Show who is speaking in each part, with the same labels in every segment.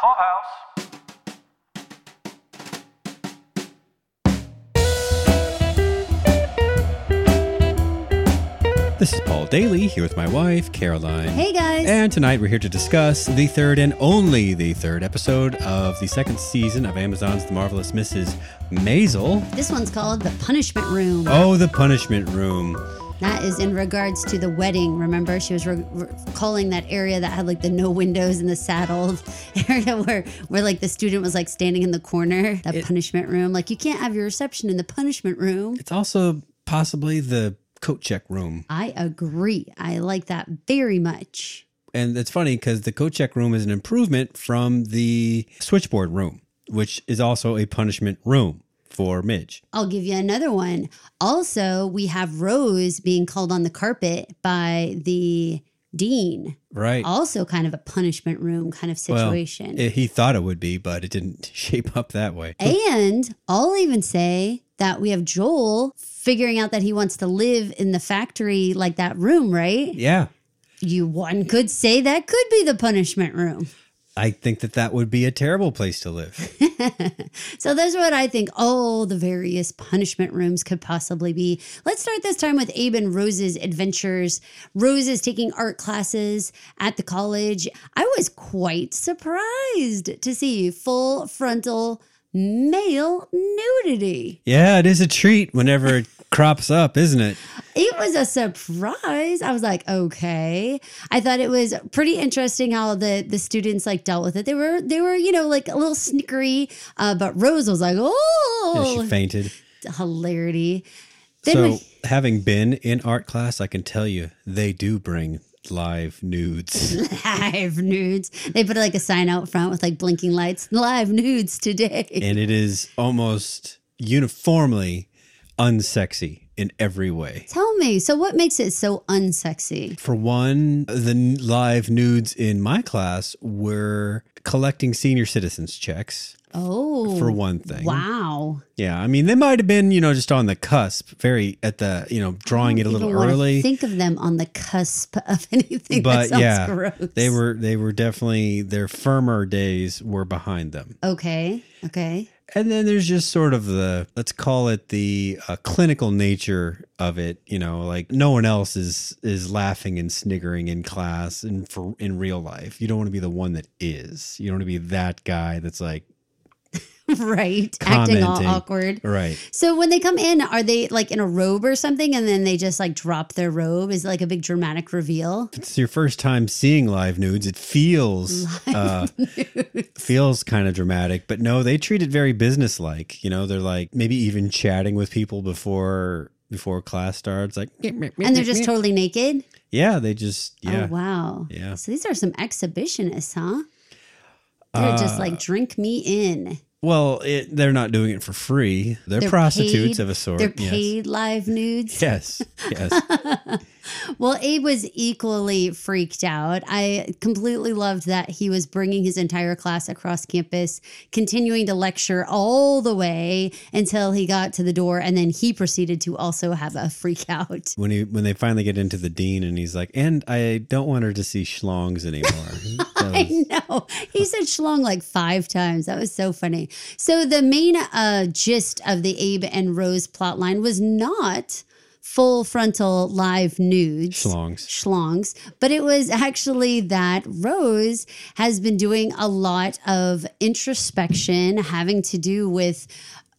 Speaker 1: Clubhouse.
Speaker 2: This is Paul Daly here with my wife, Caroline.
Speaker 3: Hey guys.
Speaker 2: And tonight we're here to discuss the third and only the third episode of the second season of Amazon's The Marvelous Mrs. Maisel.
Speaker 3: this one's called The Punishment Room.
Speaker 2: Oh, the punishment room.
Speaker 3: That is in regards to the wedding. Remember, she was re- re- calling that area that had like the no windows and the saddle area where where like the student was like standing in the corner. That punishment room. Like you can't have your reception in the punishment room.
Speaker 2: It's also possibly the coat check room.
Speaker 3: I agree. I like that very much.
Speaker 2: And it's funny because the coat check room is an improvement from the switchboard room, which is also a punishment room for Midge.
Speaker 3: I'll give you another one. Also, we have Rose being called on the carpet by the dean.
Speaker 2: Right.
Speaker 3: Also, kind of a punishment room kind of
Speaker 2: Well,
Speaker 3: situation.
Speaker 2: it- he thought it would be, but it didn't shape up that way.
Speaker 3: And I'll even say that we have Joel figuring out that he wants to live in the factory like that room, right?
Speaker 2: Yeah.
Speaker 3: You one could say that could be the punishment room.
Speaker 2: I think that that would be a terrible place to live.
Speaker 3: So those are what I think all the various punishment rooms could possibly be. Let's start this time with Abe and Rose's adventures. Rose is taking art classes at the college. I was quite surprised to see full frontal male nudity.
Speaker 2: yeah, it is a treat whenever crops up, isn't it?
Speaker 3: It was a surprise. I was like, okay. I thought it was pretty interesting how the the students like dealt with it. They were they were you know like a little snickery, uh, but Rose was like,
Speaker 2: Yeah,
Speaker 3: oh,
Speaker 2: she fainted.
Speaker 3: hilarity. Then
Speaker 2: So,
Speaker 3: we-
Speaker 2: having been in art class, I can tell you they do bring live nudes.
Speaker 3: live nudes. They put like a sign out front with like blinking lights. Live nudes today.
Speaker 2: and it is almost uniformly unsexy in every way.
Speaker 3: Tell me, so what makes it so unsexy?
Speaker 2: For one, the live nudes in my class were collecting senior citizens checks.
Speaker 3: Oh,
Speaker 2: For one thing.
Speaker 3: Wow.
Speaker 2: Yeah, I mean, they might have been, you know, just on the cusp, very at the, you know, drawing it a little early.
Speaker 3: Think of them on the cusp of anything.
Speaker 2: but
Speaker 3: that
Speaker 2: yeah,
Speaker 3: gross.
Speaker 2: they were they were definitely their firmer days were behind them.
Speaker 3: okay. Okay.
Speaker 2: And then there's just sort of the let's call it the uh, clinical nature of it. You know, like no one else is is laughing and sniggering in class and for in real life. You don't want to be the one that is. You don't want to be that guy that's like
Speaker 3: right acting all awkward
Speaker 2: right.
Speaker 3: so when they come in are they like in a robe or something and then they just like drop their robe is it like a big dramatic reveal
Speaker 2: It's your first time seeing live nudes. It feels uh, feels kind of dramatic, but no, they treat it very businesslike. You know, they're like maybe even chatting with people before before class starts. Like,
Speaker 3: and they're just totally naked
Speaker 2: yeah, they just yeah.
Speaker 3: oh wow
Speaker 2: Yeah.
Speaker 3: so these are some exhibitionists huh they're just
Speaker 2: Uh,
Speaker 3: like drink me in
Speaker 2: Well, it, they're not doing it for free. They're,
Speaker 3: They're
Speaker 2: prostitutes
Speaker 3: paid-
Speaker 2: of a sort.
Speaker 3: they're
Speaker 2: yes.
Speaker 3: paid live nudes
Speaker 2: Yes. Yes.
Speaker 3: Well, Abe was equally freaked out. I completely loved that he was bringing his entire class across campus, continuing to lecture all the way until he got to the door, and then he proceeded to also have a freak out.
Speaker 2: when he when they finally get into the dean and he's like, and I don't want her to see schlongs anymore. That
Speaker 3: I know. He said schlong like five times. That was so funny. So the main uh, gist of the Abe and Rose plotline was not full frontal live nudes.
Speaker 2: Schlongs.
Speaker 3: Schlongs. But it was actually that Rose has been doing a lot of introspection having to do with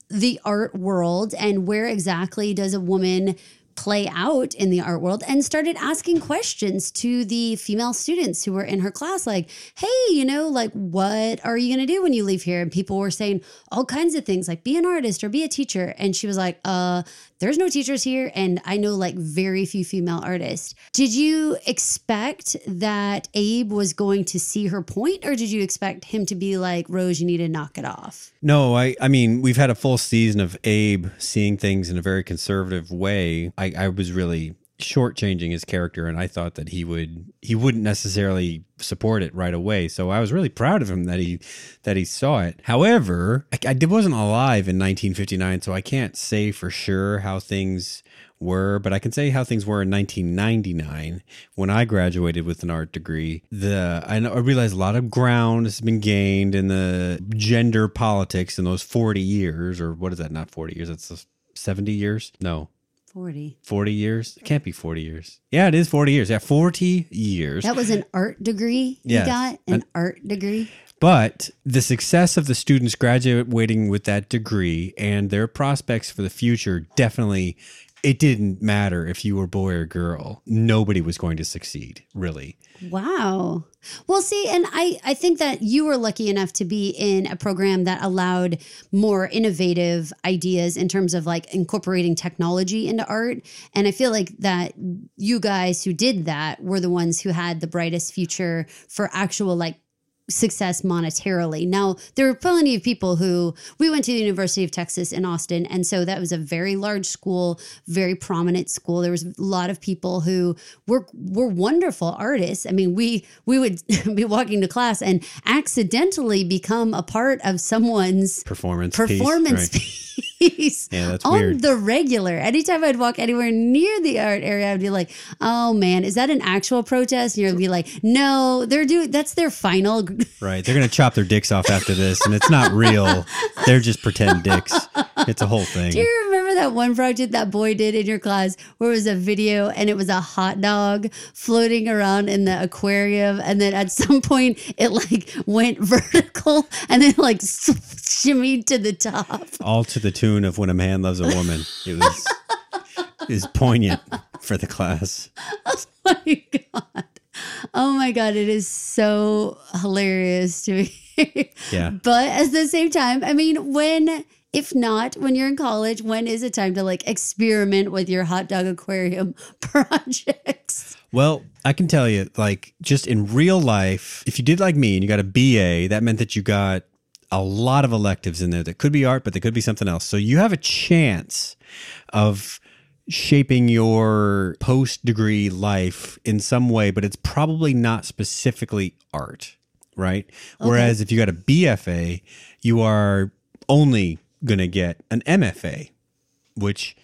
Speaker 3: the art world and where exactly does a woman play out in the art world and started asking questions to the female students who were in her class like hey you know like what are you going to do when you leave here? And people were saying all kinds of things like be an artist or be a teacher. And she was like uh there's no teachers here and i know like very few female artists did you expect that abe was going to see her point or did you expect him to be like rose you need to knock it off
Speaker 2: No, I I mean we've had a full season of Abe seeing things in a very conservative way. I, I was really shortchanging his character, and I thought that he would he wouldn't necessarily support it right away. So I was really proud of him that he that he saw it. However, I, I wasn't alive in 1959, so I can't say for sure how things were, but I can say how things were in 1999 when I graduated with an art degree. The I, know, I realized a lot of ground has been gained in the gender politics in those 40 years, or what is that? Not 40 years. That's 70 years. No,
Speaker 3: 40.
Speaker 2: 40 years? It can't be 40 years. Yeah, it is 40 years. Yeah, 40 years.
Speaker 3: That was an art degree you
Speaker 2: Yes.
Speaker 3: got? An
Speaker 2: An-
Speaker 3: art degree?
Speaker 2: But the success of the students graduating with that degree and their prospects for the future definitely it didn't matter if you were boy or girl. Nobody was going to succeed, really.
Speaker 3: Wow. Well, see, and I, I think that you were lucky enough to be in a program that allowed more innovative ideas in terms of like incorporating technology into art. And I feel like that you guys who did that were the ones who had the brightest future for actual like success monetarily. Now, there were plenty of people who we went to the University of Texas in Austin, and so that was a very large school, very prominent school. There was a lot of people who were were wonderful artists. I mean, we we would be walking to class and accidentally become a part of someone's
Speaker 2: Performance piece,
Speaker 3: performance
Speaker 2: right. Yeah, that's
Speaker 3: on
Speaker 2: weird.
Speaker 3: the regular. Anytime I'd walk anywhere near the art area, I'd be like, "Oh man, is that an actual protest?" And you'd be like, "No, they're doing that's their final."
Speaker 2: Right. They're going to chop their dicks off after this and it's not real. They're just pretend dicks. It's a whole thing.
Speaker 3: Do you remember that one project that boy did in your class where it was a video and it was a hot dog floating around in the aquarium and then at some point it like went vertical and then like shimmied to the top.
Speaker 2: All to the tune of when a man loves a woman. It was is poignant for the class.
Speaker 3: Oh my god. Oh my god, it is so hilarious to me.
Speaker 2: Yeah.
Speaker 3: But at the same time, I mean, when if not when you're in college, when is it time to like experiment with your hot dog aquarium projects?
Speaker 2: Well, I can tell you, like, just in real life, if you did like me and you got a BA, that meant that you got a lot of electives in there that could be art, but they could be something else. So you have a chance of shaping your post degree life in some way, but it's probably not specifically art, right? Whereas if you got a BFA, you are only going to get an MFA, which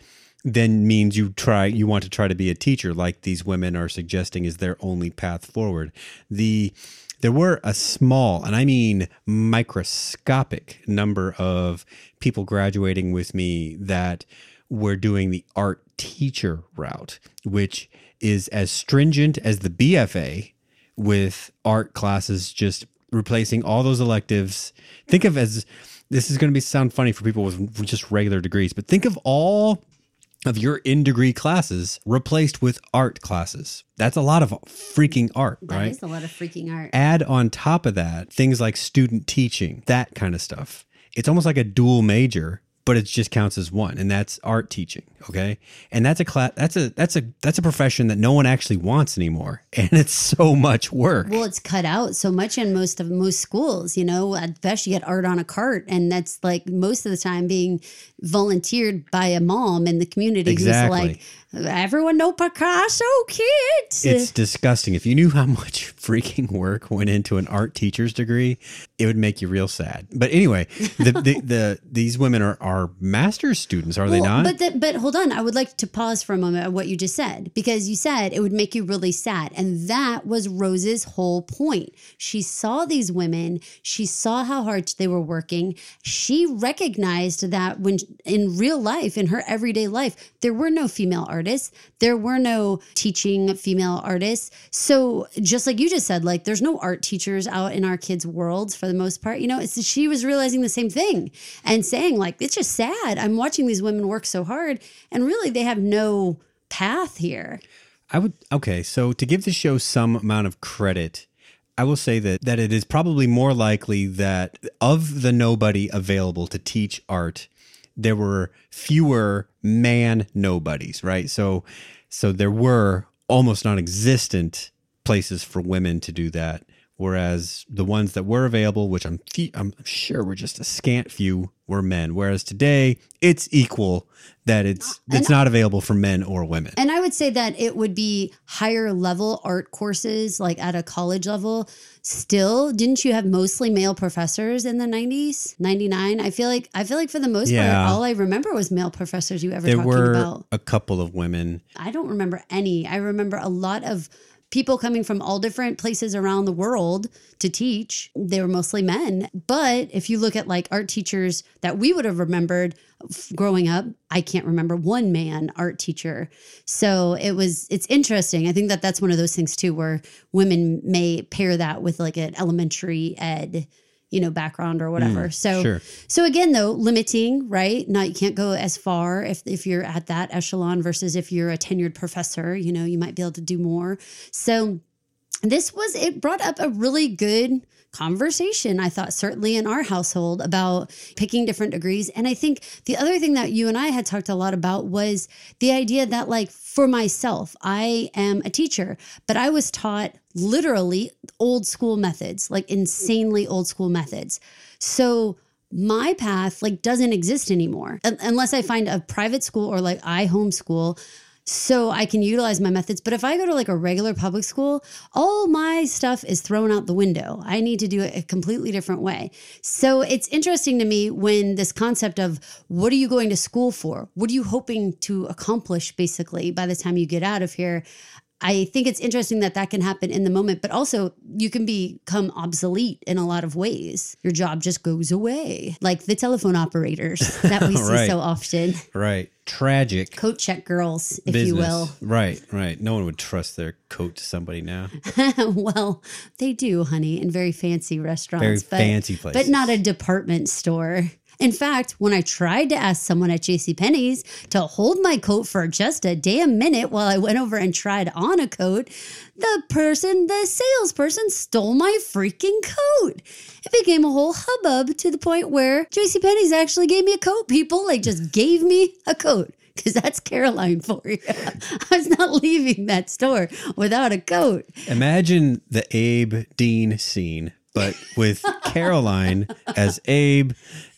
Speaker 2: then means you try you want to try to be a teacher like these women are suggesting is their only path forward. The there were a small and i mean microscopic number of people graduating with me that were doing the art teacher route which is as stringent as the bfa with art classes just replacing all those electives. Think of as this is going to be sound funny for people with just regular degrees but think of all of your in degree classes replaced with art classes. That's a lot of freaking art,
Speaker 3: That is
Speaker 2: right?
Speaker 3: a lot of freaking art.
Speaker 2: Add on top of that things like student teaching, that kind of stuff. It's almost like a dual major, but it just counts as one, and that's art teaching. Okay, and that's a class. That's a that's a that's a profession that no one actually wants anymore, and it's so much work.
Speaker 3: Well, it's cut out so much in most of most schools. You know, at best you get art on a cart, and that's like most of the time being volunteered by a mom in the community
Speaker 2: Exactly.
Speaker 3: who's like, "Everyone know Picasso, kids."
Speaker 2: It's disgusting. If you knew how much freaking work went into an art teacher's degree, it would make you real sad. But anyway, the the, the these women are are master's students, are they not?
Speaker 3: But the, but hold on, I would like to pause for a moment at what you just said because you said it would make you really sad, and that was Rose's whole point. She saw these women, she saw how hard they were working. She recognized that when in real life, in her everyday life, there were no female artists, there were no teaching female artists. So just like you just said, like there's no art teachers out in our kids' worlds for the most part. You know, it's she was realizing the same thing and saying like it's just sad. I'm watching these women work so hard, and really they have no path here.
Speaker 2: I would okay. So to give the show some amount of credit, I will say that that it is probably more likely that of the nobody available to teach art, there were fewer man nobodies, right? So so there were almost non-existent places for women to do that. Whereas the ones that were available, which I'm I'm sure were just a scant few, were men. Whereas today it's equal that it's uh, it's not available for men or women.
Speaker 3: And I would say that it would be higher level art courses, like at a college level. Still, didn't you have mostly male professors in the 90s, 99? I feel like I feel like for the most
Speaker 2: Yeah.
Speaker 3: part, all I remember was male professors you ever
Speaker 2: there
Speaker 3: talking
Speaker 2: were
Speaker 3: about.
Speaker 2: a couple of women.
Speaker 3: I don't remember any. I remember a lot of people coming from all different places around the world to teach. They were mostly men. But if you look at like art teachers that we would have remembered growing up, I can't remember one man art teacher. So it was, it's interesting. I think that that's one of those things too, where women may pair that with like an elementary ed. You know, background or hmm, whatever. so,
Speaker 2: sure.
Speaker 3: so again, though, limiting, right? Not you can't go as far if if you're at that echelon versus if you're a tenured professor. You know, you might be able to do more. So this was it brought up a really good conversation i thought certainly in our household about picking different degrees. And i think the other thing that you and i had talked a lot about was the idea that like for myself i am a teacher but i was taught literally old school methods like insanely old school methods. So my path like doesn't exist anymore unless I find a private school or like I homeschool so I can utilize my methods. But if I go to like a regular public school, all my stuff is thrown out the window. I need to do it a completely different way. So it's interesting to me when this concept of what are you going to school for? What are you hoping to accomplish basically by the time you get out of here? I think it's interesting that that can happen in the moment, but also you can become obsolete in a lot of ways. Your job just goes away, like the telephone operators that we see
Speaker 2: Right.
Speaker 3: so often.
Speaker 2: Right. Tragic.
Speaker 3: Coat check girls, if
Speaker 2: business.
Speaker 3: you will.
Speaker 2: Right, right. No one would trust their coat to somebody now.
Speaker 3: well, they do, honey, in very fancy restaurants,
Speaker 2: Very
Speaker 3: but,
Speaker 2: fancy
Speaker 3: but not a department store. In fact, when I tried to ask someone at JCPenney's to hold my coat for just a damn minute while I went over and tried on a coat, the person, the salesperson, stole my freaking coat. It became a whole hubbub to the point where JCPenney's actually gave me a coat, people. Like, just gave me a coat. Because that's Caroline for you. I was not leaving that store without a coat.
Speaker 2: Imagine the Abe Dean scene, but with Caroline as Abe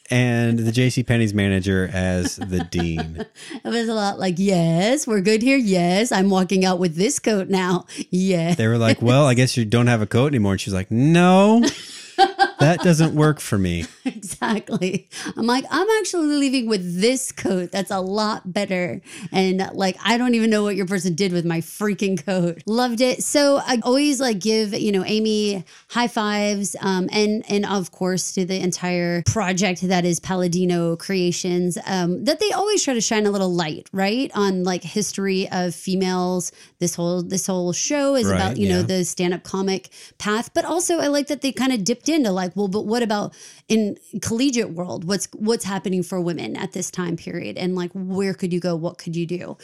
Speaker 2: and the JC Penney's manager as the dean.
Speaker 3: It was a lot like, yes, we're good here. Yes, I'm walking out with this coat now. Yeah.
Speaker 2: They were like, "Well, I guess you don't have a coat anymore." And she's like, "No, that doesn't work for me."
Speaker 3: exactly. I'm like, I'm actually leaving with this coat that's a lot better. And like, I don't even know what your person did with my freaking coat. Loved it. So I always like give, you know, Amy high fives. Um, and, and of course to the entire project that is Palladino Creations, um, that they always try to shine a little light, right? On like history of females. This whole, this whole show is
Speaker 2: Right,
Speaker 3: about, you know, the stand-up comic path but also i like that they kind of dipped into like well but what about in collegiate world what's what's happening for women at this time period and like where could you go what could you do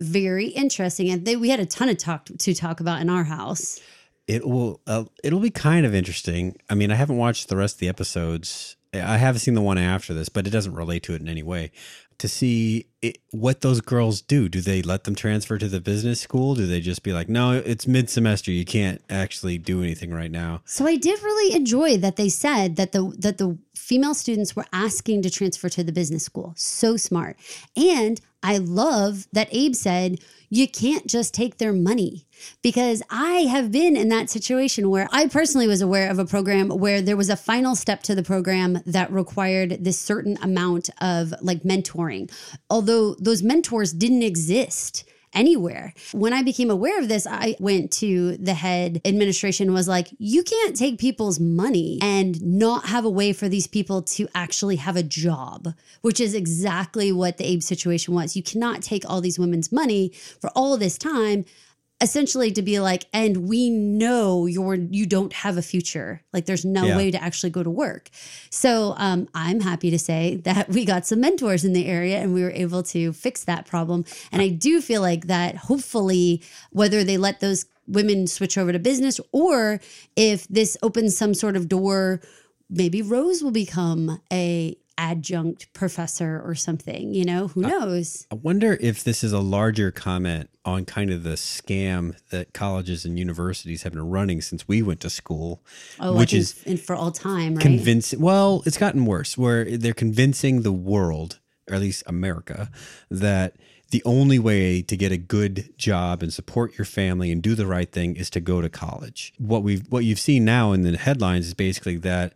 Speaker 3: very interesting and they, we had a ton of talk to talk about in our house
Speaker 2: It will. Uh, it'll be kind of interesting. I mean, I haven't watched the rest of the episodes. I haven't seen the one after this, but it doesn't relate to it in any way. To see it, what those girls do. Do they let them transfer to the business school? Do they just be like, no, it's mid semester. You can't actually do anything right now?
Speaker 3: so i did really enjoy that they said that the that the female students were asking to transfer to the business school so smart and i love that abe said you can't just take their money. Because I have been in that situation where I personally was aware of a program where there was a final step to the program that required this certain amount of like mentoring, although those mentors didn't exist anywhere. When I became aware of this, I went to the head administration was like, you can't take people's money and not have a way for these people to actually have a job, which is exactly what the Abe situation was. You cannot take all these women's money for all this time essentially to be like and we know you're you don't have a future. Like there's no
Speaker 2: Yeah.
Speaker 3: way to actually go to work. So um, i'm happy to say that we got some mentors in the area and we were able to fix that problem. And i do feel like that hopefully whether they let those women switch over to business or if this opens some sort of door maybe rose will become a adjunct professor or something, you know, who knows?
Speaker 2: I wonder if this is a larger comment on kind of the scam that colleges and universities have been running since we went to school,
Speaker 3: Oh,
Speaker 2: which is
Speaker 3: in, for all time, right?
Speaker 2: convincing. Well, it's gotten worse where they're convincing the world, or at least America, that the only way to get a good job and support your family and do the right thing is to go to college. What we've what you've seen now in the headlines is basically that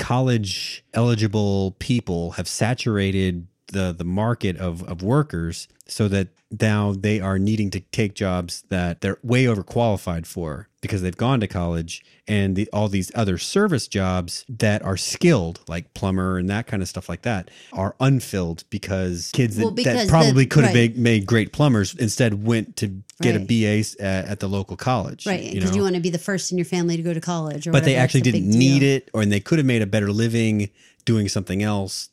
Speaker 2: college eligible people have saturated the the market of of workers so that now they are needing to take jobs that they're way overqualified for because they've gone to college and the, all these other service jobs that are skilled like plumber and that kind of stuff like that are unfilled because kids that,
Speaker 3: Well, because
Speaker 2: that probably could have
Speaker 3: right.
Speaker 2: made, made great plumbers instead went to get
Speaker 3: Right.
Speaker 2: a BA at, at the local college
Speaker 3: Right,
Speaker 2: you
Speaker 3: because
Speaker 2: know?
Speaker 3: you, want to be the first in your family to go to college, or
Speaker 2: but they actually
Speaker 3: a
Speaker 2: didn't need
Speaker 3: deal.
Speaker 2: it or and they could have made a better living doing something else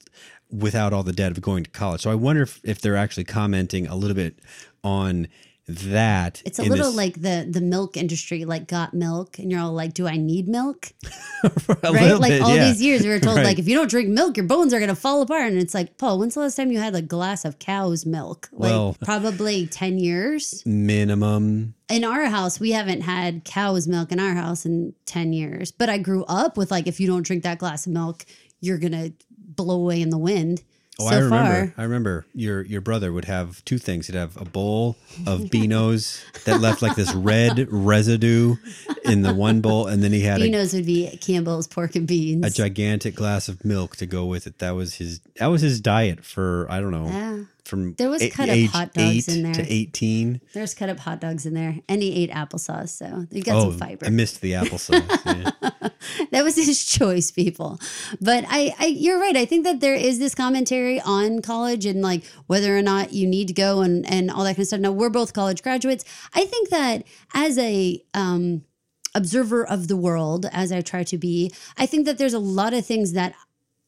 Speaker 2: without all the debt of going to college so i wonder if, if they're actually commenting a little bit on that
Speaker 3: It's a little
Speaker 2: this-
Speaker 3: like the the milk industry, like got milk, and you're all like, "Do I need milk?" right? Like
Speaker 2: bit,
Speaker 3: all
Speaker 2: yeah.
Speaker 3: these years, we were told
Speaker 2: Right.
Speaker 3: like, if you don't drink milk, your bones are gonna fall apart. And it's like, Paul, when's the last time you had a glass of cow's milk? Like
Speaker 2: Well-
Speaker 3: probably ten years.
Speaker 2: minimum
Speaker 3: In our house, we haven't had cow's milk in our house in ten years. But I grew up with like, if you don't drink that glass of milk, you're gonna blow away in the wind.
Speaker 2: Oh,
Speaker 3: so
Speaker 2: I remember.
Speaker 3: far,
Speaker 2: I remember your your brother would have two things. He'd have a bowl of Beano's that left like this red residue in the one bowl, and then he had a,
Speaker 3: would be Campbell's pork and beans.
Speaker 2: a gigantic glass of milk to go with it. That was his. That was his diet for I don't know
Speaker 3: yeah.
Speaker 2: From
Speaker 3: There was
Speaker 2: a-
Speaker 3: cut up hot dogs in there.
Speaker 2: to eighteen.
Speaker 3: There's cut up hot dogs in there, and he ate applesauce, so you got
Speaker 2: Oh,
Speaker 3: some fiber.
Speaker 2: I missed the applesauce. yeah.
Speaker 3: that was his choice, people. But I, I, you're right. I think that there is this commentary on college and like whether or not you need to go and and all that kind of stuff. Now we're both college graduates. I think that as a um, observer of the world, as I try to be, I think that there's a lot of things that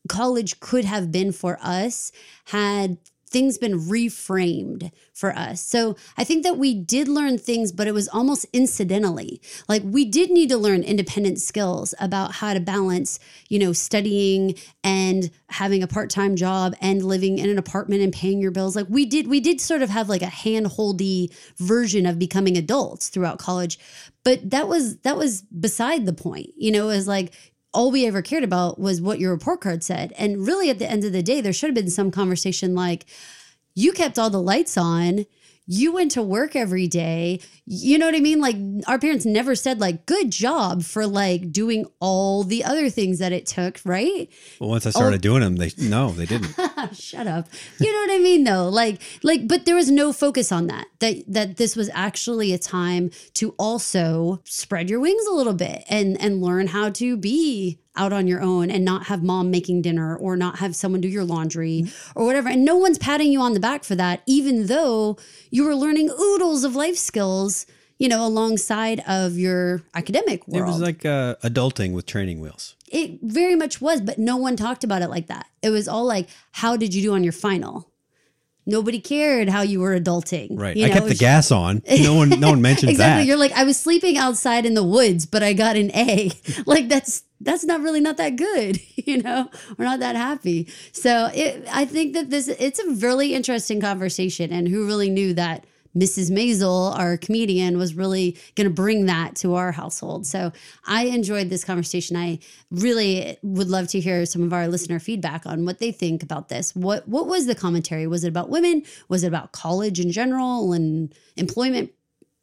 Speaker 3: college could have been for us had things been reframed for us. So I think that we did learn things, but it was almost incidentally. Like we did need to learn independent skills about how to balance, you know, studying and having a part-time job and living in an apartment and paying your bills. Like we did, we did sort of have like a hand-holdy version of becoming adults throughout college. But that was that was beside the point. You know, it was like all we ever cared about was what your report card said. And really, at the end of the day, there should have been some conversation like, you kept all the lights on. You went to work every day. You know what I mean? Like, our parents never said, like, good job for like doing all the other things that it took, right?
Speaker 2: Well, once I started oh. doing them, they no, they didn't.
Speaker 3: Shut up. You know what I mean though? Like like but there was no focus on that. That that this was actually a time to also spread your wings a little bit and and learn how to be out on your own and not have mom making dinner or not have someone do your laundry or whatever. And no one's patting you on the back for that even though you were learning oodles of life skills, you know, alongside of your academic
Speaker 2: It was like uh, adulting with training wheels.
Speaker 3: it very much was, but no one talked about it like that. It was all like, how did you do on your final? Nobody cared how you were adulting.
Speaker 2: Right.
Speaker 3: You
Speaker 2: I kept the
Speaker 3: was-
Speaker 2: gas on. No one, no one mentioned
Speaker 3: Exactly.
Speaker 2: that.
Speaker 3: You're like, I was sleeping outside in the woods, but I got an A. like that's that's not really not that good, you know. We're not that happy. So it, I think that this it's a really interesting conversation, and who really knew that Mrs. Maisel our comedian, was really going to bring that to our household. So I enjoyed this conversation. I really would love to hear some of our listener feedback on what they think about this. What what was the commentary? Was it about women? Was it about college in general and employment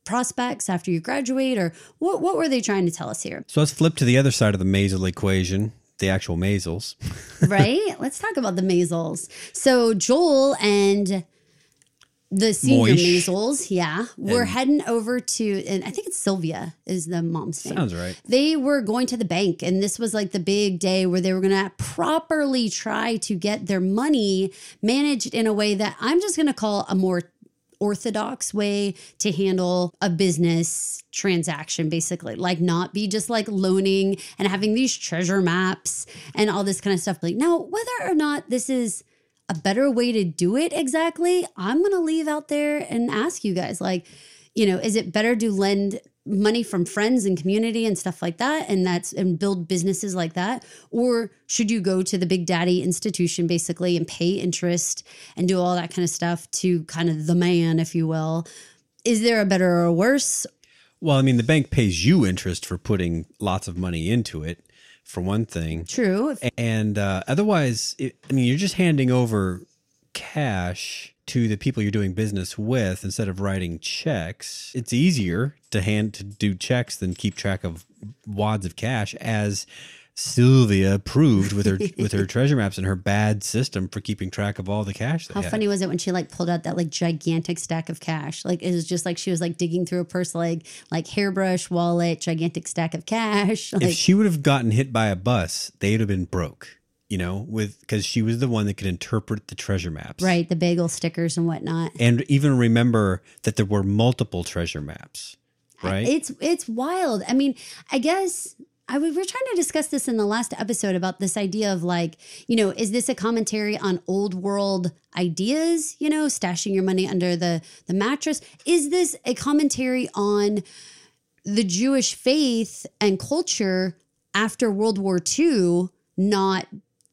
Speaker 3: prospects after you graduate, or what what were they trying to tell us here?
Speaker 2: so let's flip to the other side of the Maisel equation, the actual Maisels.
Speaker 3: right? Let's talk about the Maisels. So Joel and the senior
Speaker 2: Moish.
Speaker 3: Maisels, yeah, were
Speaker 2: And-
Speaker 3: heading over to, and I think it's Sylvia is the mom's name.
Speaker 2: Sounds right.
Speaker 3: They were going to the bank, and this was like the big day where they were going to properly try to get their money managed in a way that I'm just going to call a more orthodox way to handle a business transaction basically. Like not be just like loaning and having these treasure maps and all this kind of stuff. Like now whether or not this is a better way to do it exactly i'm going to leave out there and ask you guys like you know is it better to lend money from friends and community and stuff like that and that's and build businesses like that? Or should you go to the big daddy institution basically and pay interest and do all that kind of stuff to kind of the man if you will? Is there a better or worse?
Speaker 2: Well, I mean, the bank pays you interest for putting lots of money into it, for one thing.
Speaker 3: true.
Speaker 2: And uh, otherwise, it, I mean, you're just handing over cash to the people you're doing business with instead of writing checks. It's easier to hand to do checks than keep track of wads of cash, as Sylvia proved with her with her treasure maps and her bad system for keeping track of all the cash.
Speaker 3: How
Speaker 2: had.
Speaker 3: funny was it when she like pulled out that like gigantic stack of cash like it was just like she was like digging through a purse like like hairbrush wallet gigantic stack of cash like
Speaker 2: if she would have gotten hit by a bus, they'd have been broke. You know, with because she was the one that could interpret the treasure maps,
Speaker 3: right the bagel stickers and whatnot
Speaker 2: And even remember that there were multiple treasure maps, right?
Speaker 3: It's it's wild. I mean, I guess I we were trying to discuss this in the last episode about this idea of like, you know, is this a commentary on old world ideas, you know, stashing your money under the the mattress? Is this a commentary on the Jewish faith and culture after World War II not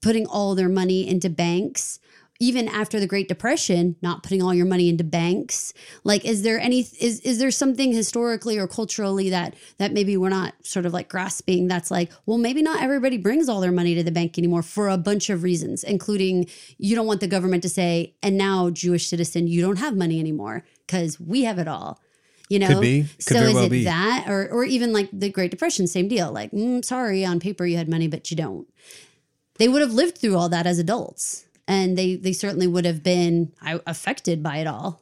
Speaker 3: putting all their money into banks? even after the great depression not putting all your money into banks like is there any is is there something historically or culturally that that maybe we're not sort of like grasping that's like well maybe not everybody brings all their money to the bank anymore for a bunch of reasons including you don't want the government to say and now jewish citizen you don't have money anymore because we have it all you know
Speaker 2: Could be. Could
Speaker 3: so is
Speaker 2: well
Speaker 3: it
Speaker 2: be.
Speaker 3: that or or even like the great depression same deal like mm, sorry on paper you had money but you don't they would have lived through all that as adults and they they certainly would have been affected by it all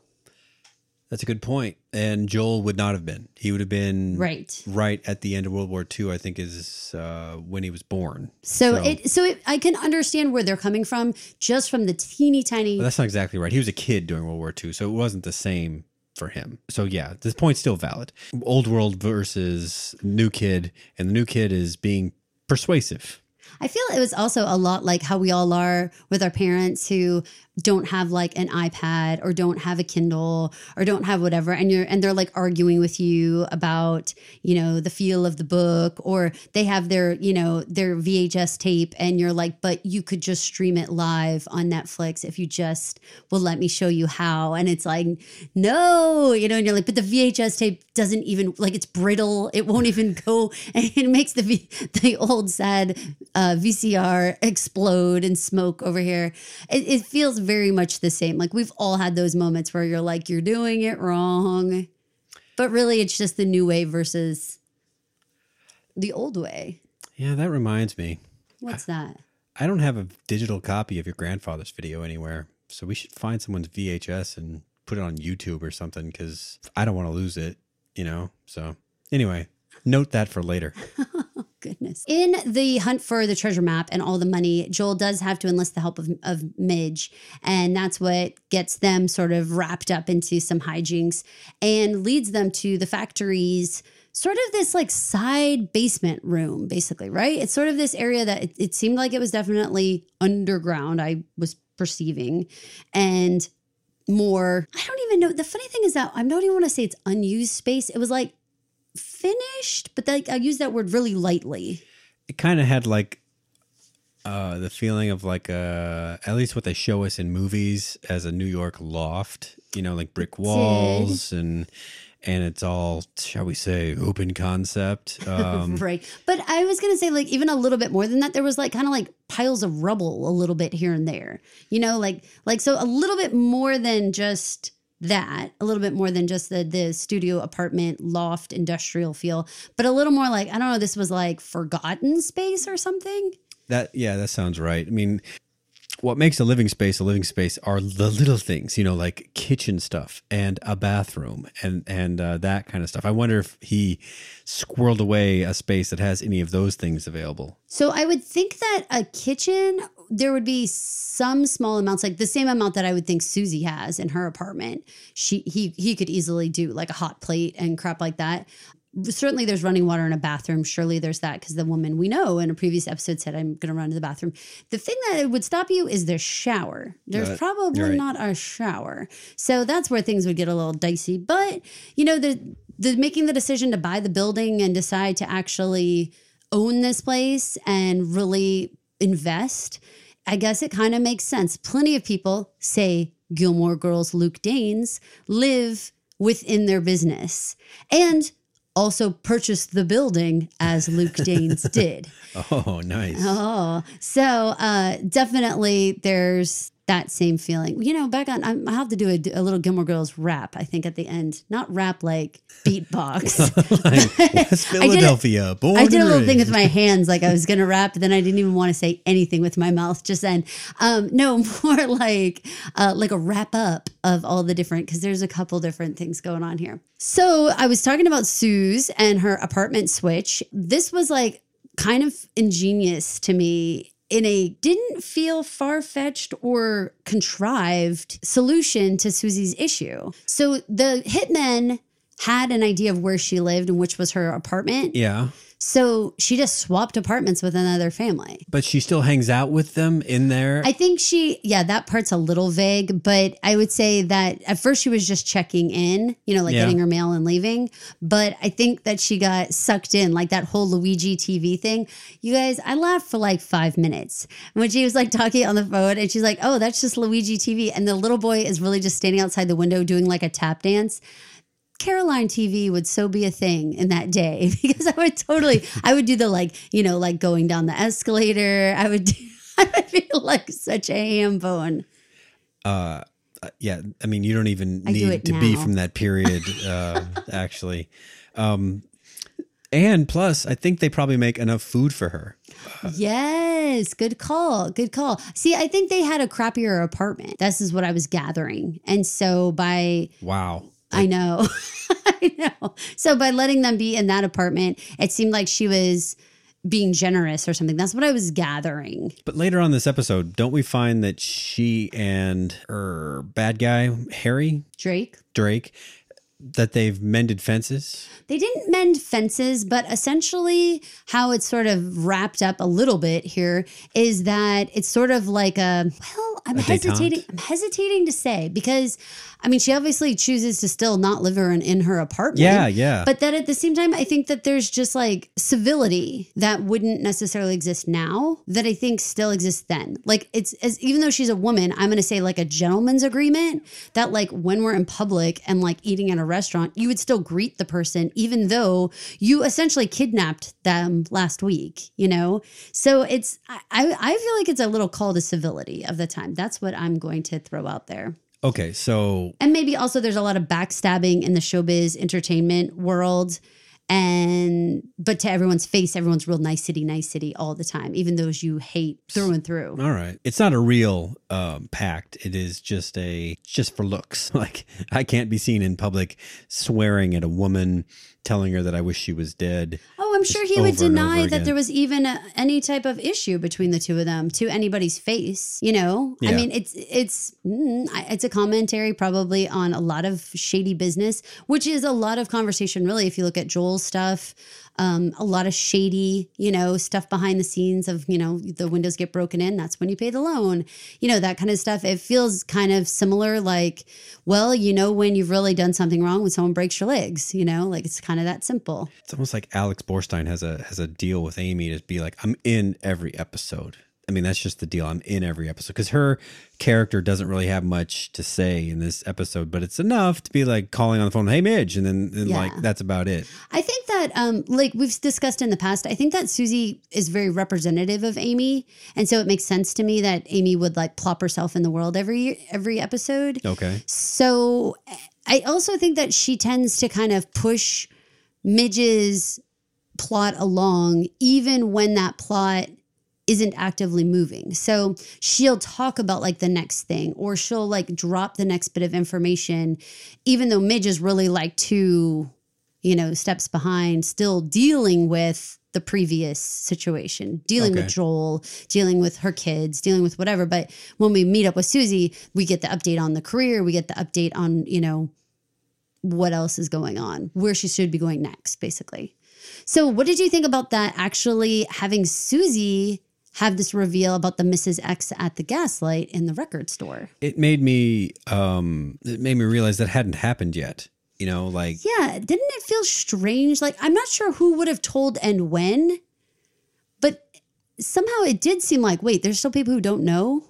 Speaker 2: That's a good point. And Joel would not have been. He would have been
Speaker 3: right
Speaker 2: right at the end of World War II. I think is uh, when he was born.
Speaker 3: so,
Speaker 2: So-
Speaker 3: it so it, i can understand where they're coming from just from the teeny tiny
Speaker 2: But that's not exactly right. He was a kid during World War II, so it wasn't the same for him. So yeah, this point's still valid. Old world versus new kid, and the new kid is being persuasive.
Speaker 3: I feel it was also a lot like how we all are with our parents who don't have like an iPad or don't have a Kindle or don't have whatever and you're and they're like arguing with you about, you know, the feel of the book or they have their, you know, their VHS tape and you're like, "But you could just stream it live on Netflix if you just will let me show you how." And it's like, "No," you know, and you're like, "But the VHS tape doesn't even like it's brittle. It won't even go and it makes the v, the old sad uh, VCR explode and smoke over here. It, it feels very much the same. Like we've all had those moments where you're like, you're doing it wrong, but really it's just the new way versus the old way.
Speaker 2: Yeah, that reminds me.
Speaker 3: What's that?
Speaker 2: I don't have a digital copy of your grandfather's video anywhere, so we should find someone's VHS and put it on YouTube or something because I don't want to lose it. You know. So anyway, note that for later.
Speaker 3: Goodness. In the hunt for the treasure map and all the money, Joel does have to enlist the help of, of Midge. And that's what gets them sort of wrapped up into some hijinks and leads them to the factory's sort of this like side basement room, basically, right? It's sort of this area that it, it seemed like it was definitely underground, I was perceiving. And more, I don't even know. The funny thing is that I don't even want to say it's unused space. It was like finished, but like I use that word really lightly.
Speaker 2: It kind of had like uh, the feeling of like uh, at least what they show us in movies as a New York loft. You know, like brick walls and and it's all shall we say open concept. Um,
Speaker 3: right. But I was going to say, like, even a little bit more than that, there was like kind of like piles of rubble a little bit here and there, you know, like, like, so a little bit more than just that, a little bit more than just the, the studio apartment loft industrial feel, but a little more like, I don't know, this was like forgotten space or something.
Speaker 2: That yeah, that sounds right. I mean, what makes a living space a living space are the little things, you know, like kitchen stuff and a bathroom and and uh, that kind of stuff. I wonder if he squirreled away a space that has any of those things available.
Speaker 3: So I would think that a kitchen there would be some small amounts, like the same amount that I would think Susie has in her apartment. She he he could easily do like a hot plate and crap like that. certainly there's running water in a bathroom. Surely there's that because the woman we know in a previous episode said, I'm going to run to the bathroom. The thing that would stop you is the shower. There's
Speaker 2: Right.
Speaker 3: probably
Speaker 2: right.
Speaker 3: not a shower. So that's where things would get a little dicey. But, you know, the, the making the decision to buy the building and decide to actually own this place and really invest, I guess it kind of makes sense. Plenty of people say Gilmore Girls Luke Danes live within their business and also purchase the building as Luke Danes did.
Speaker 2: Oh, nice.
Speaker 3: Oh, so uh, definitely there's that same feeling. You know, back on, I'm- I have to do a, a little Gilmore Girls rap, I think, at the end. Not rap like beatbox.
Speaker 2: Like, Philadelphia, born
Speaker 3: I did a little thing with my hands, like I was gonna rap, but then I didn't even want to say anything with my mouth just then. Um, no, more like uh, like a wrap up of all the different because there's a couple different things going on here. So I was talking about Suze and her apartment switch. This was like kind of ingenious to me in a didn't feel far fetched or contrived solution to Susie's issue. So the hitmen had an idea of where she lived and which was her apartment.
Speaker 2: Yeah.
Speaker 3: So she just swapped apartments with another family.
Speaker 2: But she still hangs out with them in there.
Speaker 3: I think she, yeah, that part's a little vague, but I would say that at first she was just checking in, you know, like
Speaker 2: Yeah.
Speaker 3: getting her mail and leaving. But I think that she got sucked in, like that whole Luigi TV thing. You guys, I laughed for like five minutes when she was like talking on the phone and she's like, oh, that's just Luigi TV. And the little boy is really just standing outside the window doing like a tap dance. Caroline TV would so be a thing in that day because I would totally, I would do the like, you know, like going down the escalator. I would, do, I would feel like such a ham bone.
Speaker 2: uh, uh, yeah. I mean, you don't even
Speaker 3: I
Speaker 2: need
Speaker 3: it
Speaker 2: to be from that period, uh, actually. Um, and plus, I think they probably make enough food for her.
Speaker 3: Yes, good call. Good call. See, I think they had a crappier apartment. This is what I was gathering. And so by
Speaker 2: Wow.
Speaker 3: I know. I know. So by letting them be in that apartment, it seemed like she was being generous or something. That's what I was gathering.
Speaker 2: But later on this episode, don't we find that she and her bad guy, Harry
Speaker 3: Drake.
Speaker 2: Drake, that they've mended fences?
Speaker 3: They didn't mend fences, but essentially, how it's sort of wrapped up a little bit here is that it's sort of like a well, I'm
Speaker 2: A
Speaker 3: hesitating.
Speaker 2: detente?
Speaker 3: I'm hesitating to say because, I mean, she obviously chooses to still not live her in, in her apartment.
Speaker 2: Yeah, yeah.
Speaker 3: But that at the same time, I think that there's just like civility that wouldn't necessarily exist now that I think still exists then. Like it's as even though she's a woman, I'm gonna say like a gentleman's agreement that like when we're in public and like eating at a restaurant, you would still greet the person even though you essentially kidnapped them last week, you know? So it's I I feel like it's a little call to civility of the time. That's what I'm going to throw out there.
Speaker 2: okay, so
Speaker 3: And maybe also there's a lot of backstabbing in the showbiz entertainment world. And but to everyone's face, everyone's real nice city, nice city all the time, even those you hate through and through.
Speaker 2: all right. It's not a real um, pact. It is just a just for looks. Like I can't be seen in public swearing at a woman, telling her that I wish she was dead.
Speaker 3: I'm sure he would deny that there was even a, any type of issue between the two of them to anybody's face. You know, I mean, it's it's mm, it's a commentary probably on a lot of shady business, which is a lot of conversation. Really, if you look at Joel's stuff, um, a lot of shady, you know, stuff behind the scenes of you know the windows get broken in. That's when you pay the loan. You know that kind of stuff. It feels kind of similar. Like, well, you know, when you've really done something wrong, when someone breaks your legs. You know, like it's kind of that simple.
Speaker 2: It's almost like Alex Borstein has a has a deal with Amy to be like, I'm in every episode. I mean, that's just the deal. I'm in every episode because her character doesn't really have much to say in this episode, but it's enough to be like calling on the phone, "Hey, Midge," and then and
Speaker 3: Yeah.
Speaker 2: like that's about it.
Speaker 3: I think that, um, like we've discussed in the past, I think that Susie is very representative of Amy, and so it makes sense to me that Amy would like plop herself in the world every every episode.
Speaker 2: Okay.
Speaker 3: So I also think that she tends to kind of push Midge's plot along, even when that plot isn't actively moving. So she'll talk about like the next thing, or she'll like drop the next bit of information, even though Midge is really like two, you know, steps behind, still dealing with the previous situation, dealing
Speaker 2: Okay.
Speaker 3: with Joel, dealing with her kids, dealing with whatever. But when we meet up with Susie, we get the update on the career, we get the update on, you know, what else is going on, where she should be going next, basically. So, what did you think about that actually having Susie have this reveal about the Mrs. X at the gaslight in the record store?
Speaker 2: It made me um it made me realize that hadn't happened yet. You know, like
Speaker 3: Yeah, didn't it feel strange? Like, I'm not sure who would have told and when, but somehow it did seem like, wait, there's still people who don't know.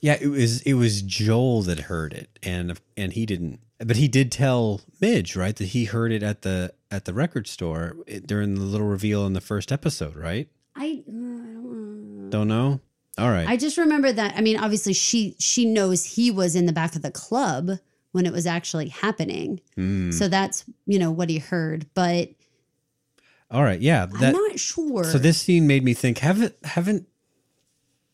Speaker 2: Yeah, it was it was Joel that heard it, and and he didn't. But he did tell Midge, right, that he heard it at the at the record store eh, during the little reveal in the first episode, right?
Speaker 3: I, I don't,
Speaker 2: know. All right.
Speaker 3: I just remember that. I mean, obviously, she she knows he was in the back of the club when it was actually happening.
Speaker 2: Hmm.
Speaker 3: So that's you know what he heard, but
Speaker 2: All right. Yeah.
Speaker 3: I'm not sure.
Speaker 2: So this scene made me think. Haven't haven't.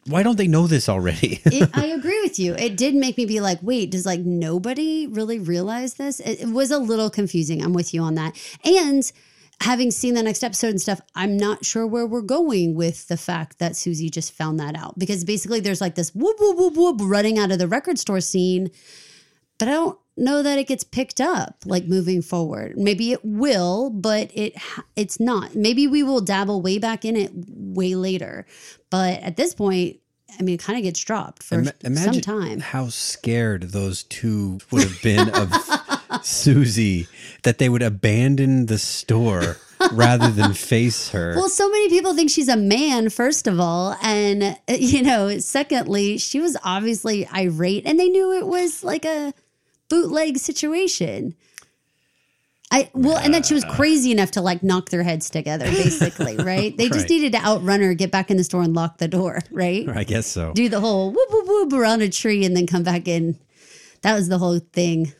Speaker 2: Why don't they know this already?
Speaker 3: it, I agree with you. It did make me be like, wait, does like nobody really realize this? It, it was a little confusing. I'm with you on that. And having seen the next episode and stuff, I'm not sure where we're going with the fact that Susie just found that out because basically there's like this whoop whoop whoop whoop running out of the record store scene, but I don't know that it gets picked up like moving forward. Maybe it will, but it it's not. Maybe we will dabble way back in it way later. But at this point, I mean, it kind of gets dropped for
Speaker 2: Ima-
Speaker 3: some time.
Speaker 2: how scared those two would have been of Susie that they would abandon the store rather than face her.
Speaker 3: Well, so many people think she's a man, first of all. And, you know, secondly, she was obviously irate and they knew it was like a bootleg situation. I, well, and that she was crazy enough to like knock their heads together, basically, right? They just
Speaker 2: Right.
Speaker 3: needed to outrun her, get back in the store and lock the door, right?
Speaker 2: I guess so.
Speaker 3: Do the whole whoop, whoop, whoop around a tree and then come back in. That was the whole thing.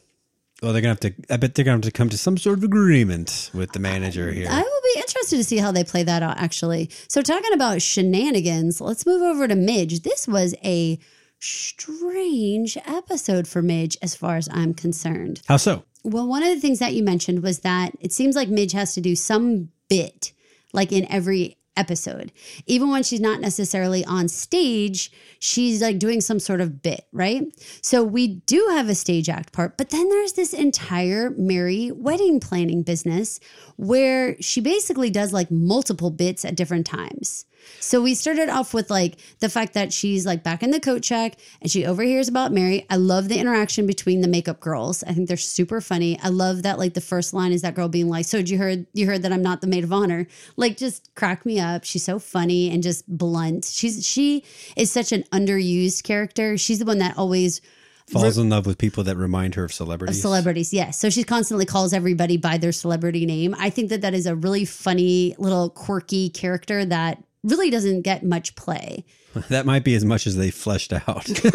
Speaker 2: Well, they're gonna have to. I bet they're gonna have to come to some sort of agreement with the manager here.
Speaker 3: I will be interested to see how they play that out, actually. So, talking about shenanigans, let's move over to Midge. This was a strange episode for Midge, as far as I'm concerned.
Speaker 2: How so?
Speaker 3: Well, one of the things that you mentioned was that it seems like Midge has to do some bit, like in every episode. Even when she's not necessarily on stage, she's like doing some sort of bit, right? So we do have a stage act part, but then there's this entire Mary wedding planning business where she basically does like multiple bits at different times. So we started off with like the fact that she's like back in the coat check and she overhears about Mary. I love the interaction between the makeup girls. I think they're super funny. I love that like the first line is that girl being like, "So did you heard you heard that I'm not the maid of honor?" Like just crack me up. She's so funny and just blunt. She's she is such an underused character. She's the one that always
Speaker 2: Falls in love with people that remind her of celebrities.
Speaker 3: Of celebrities yes so she constantly calls everybody by their celebrity name i think that that is a really funny little quirky character that really doesn't get much play.
Speaker 2: That might be as much as they fleshed out.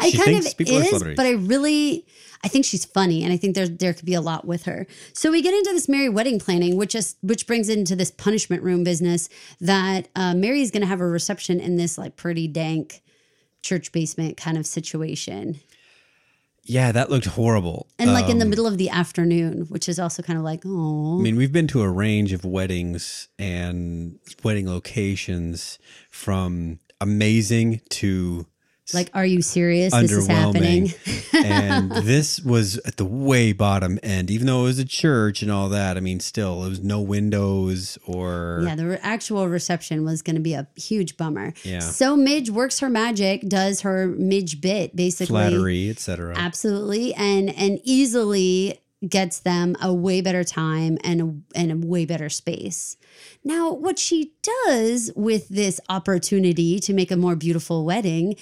Speaker 3: i kind of is but i really i think she's funny and i think there there could be a lot with her. So we get into this mary wedding planning which is which brings into this punishment room business that uh, is gonna have a reception in this like pretty dank church basement kind of situation
Speaker 2: yeah, that looked horrible.
Speaker 3: and like in the
Speaker 2: Um,
Speaker 3: middle of the afternoon which is also kind of like oh
Speaker 2: I mean, we've been to a range of weddings and wedding locations from amazing to
Speaker 3: Like, are you serious? This is happening.
Speaker 2: and this was at the way bottom end, even though it was a church and all that. I mean, still, it was no windows or.
Speaker 3: Yeah, the re- actual reception was going to be a huge bummer.
Speaker 2: Yeah.
Speaker 3: So Midge works her magic, does her Midge bit, basically.
Speaker 2: Flattery, etc.
Speaker 3: Absolutely, and and easily gets them a way better time and a, and a way better space. Now, what she does with this opportunity to make a more beautiful wedding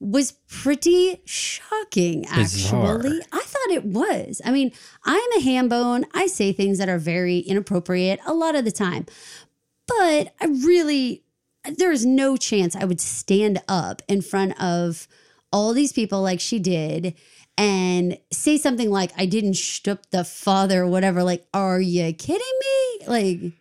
Speaker 3: was pretty shocking
Speaker 2: Bizarre.
Speaker 3: actually. I thought it was. I mean, I'm a ham bone. I say things that are very inappropriate a lot of the time. But I really there is no chance I would stand up in front of all these people like she did and say something like, I didn't shtup the father or whatever. Like, are you kidding me? Like,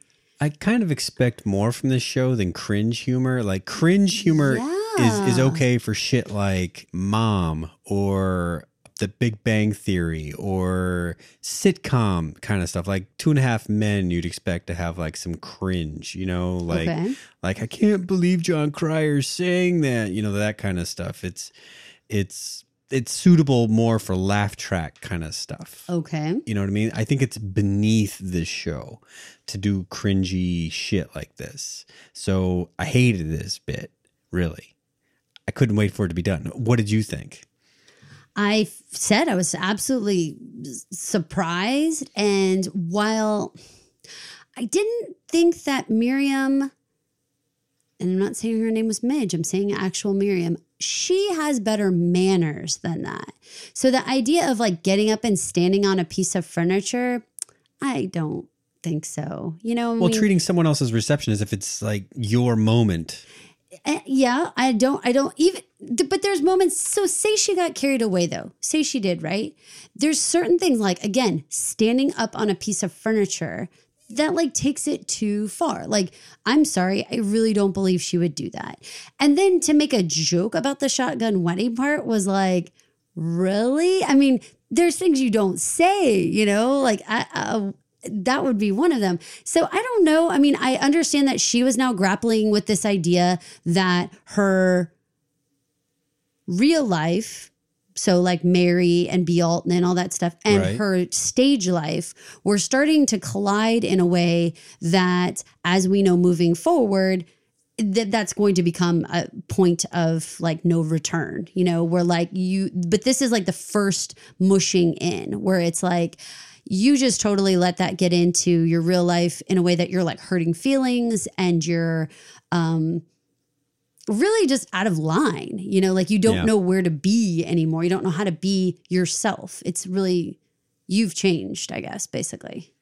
Speaker 2: I kind of expect more from this show than cringe humor. Like cringe humor is is okay for shit like Mom or The Big Bang Theory or sitcom kind of stuff. Like Two and a Half Men, you'd expect to have like some cringe, you know, like
Speaker 3: okay.
Speaker 2: like I can't believe Jon Cryer's saying that, you know, that kind of stuff. It's it's it's suitable more for laugh track kind of stuff.
Speaker 3: Okay.
Speaker 2: You know what I mean? I think it's beneath this show to do cringy shit like this. So I hated this bit, really. I couldn't wait for it to be done. What did you think?
Speaker 3: I said I was absolutely surprised. And while I didn't think that Miriam, and I'm not saying her name was Midge, I'm saying actual Miriam, she has better manners than that. So the idea of like getting up and standing on a piece of furniture, I don't think so. You know, I
Speaker 2: Well,
Speaker 3: mean-
Speaker 2: treating someone else's reception as if it's like your moment.
Speaker 3: Eh, yeah, I don't, I don't even, but there's moments. So say she got carried away though. Say she did, right? There's certain things like, again, standing up on a piece of furniture that like takes it too far. Like, I'm sorry, I really don't believe she would do that. And then to make a joke about the shotgun wedding part was like, really? I mean, there's things you don't say, you know, like I, I uh, that would be one of them. So I don't know. I mean, I understand that she was now grappling with this idea that her real life, so like Mary and B. And all that stuff, and
Speaker 2: Right.
Speaker 3: her stage life were starting to collide in a way that, as we know moving forward, that that's going to become a point of like no return you know where like you but this is like the first mushing in where it's like you just totally let that get into your real life in a way that you're like hurting feelings and you're um really just out of line you know like you don't
Speaker 2: Yeah.
Speaker 3: know where to be anymore. You don't know how to be yourself. It's really you've changed i guess basically.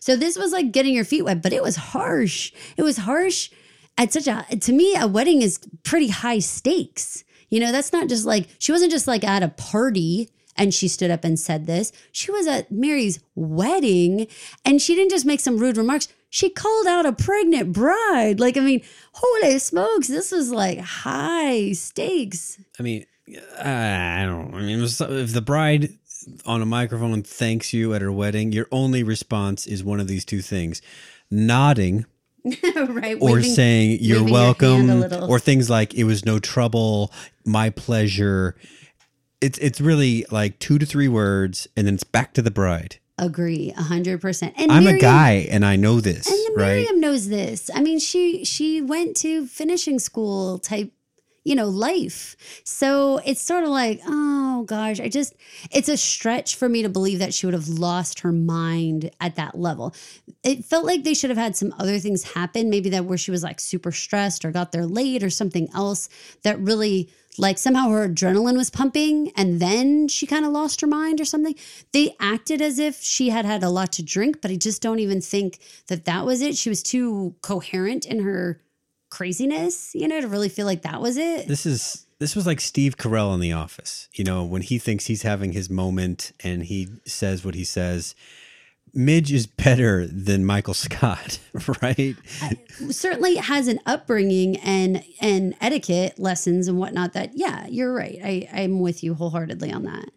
Speaker 3: So this was like getting your feet wet but it was harsh. It was harsh at such a to me a wedding is pretty high stakes. You know that's not just like she wasn't just like at a party and she stood up and said this. She was at mary's wedding and she didn't just make some rude remarks. She called out a pregnant bride. Like i mean holy smokes this was like high stakes.
Speaker 2: I mean, uh, I don't. I mean, if the bride on a microphone thanks you at her wedding, your only response is one of these two things: nodding
Speaker 3: right
Speaker 2: or
Speaker 3: waving-
Speaker 2: saying you're welcome, or things like it was no trouble, my pleasure. It's it's really like two to three words, and then it's back to the bride.
Speaker 3: agree 100% and
Speaker 2: I'm a guy, and I know this,
Speaker 3: And
Speaker 2: right?
Speaker 3: Miriam knows this. I mean, she she went to finishing school type, you know, life. So it's sort of like, oh gosh, I just it's a stretch for me to believe that she would have lost her mind at that level. It felt like they should have had some other things happen, maybe that where she was like super stressed or got there late or something else that really like somehow her adrenaline was pumping and then she kind of lost her mind or something. They acted as if she had had a lot to drink, but I just don't even think that that was it. She was too coherent in her craziness, you know, to really feel like that was it.
Speaker 2: this is this was like Steve Carell in The Office. You know, when he thinks he's having his moment and he says what he says. Midge is better than Michael Scott, right?
Speaker 3: Uh, certainly has an upbringing and and etiquette lessons and whatnot that yeah, you're right. I, I'm with you wholeheartedly on that.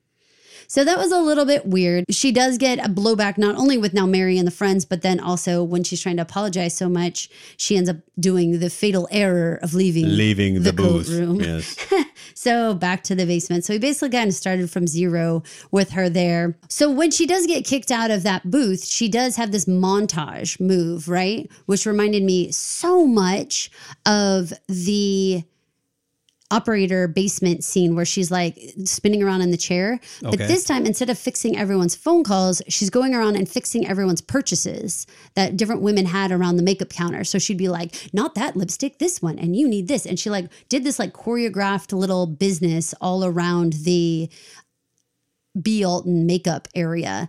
Speaker 3: So that was a little bit weird. She does get a blowback not only with now Mary and the friends, but then also when she's trying to apologize so much, she ends up doing the fatal error of leaving
Speaker 2: Leaving the, booth.
Speaker 3: room.
Speaker 2: Yes.
Speaker 3: So back to the basement. So we basically kind of started from zero with her there. So when she does get kicked out of that booth, she does have this montage move, right? Which reminded me so much of the operator basement scene where she's like spinning around in the chair. But
Speaker 2: Okay.
Speaker 3: this time, instead of fixing everyone's phone calls, she's going around and fixing everyone's purchases that different women had around the makeup counter. So she'd be like, not that lipstick, this one, and you need this. And she like did this like choreographed little business all around the B. Altman makeup area.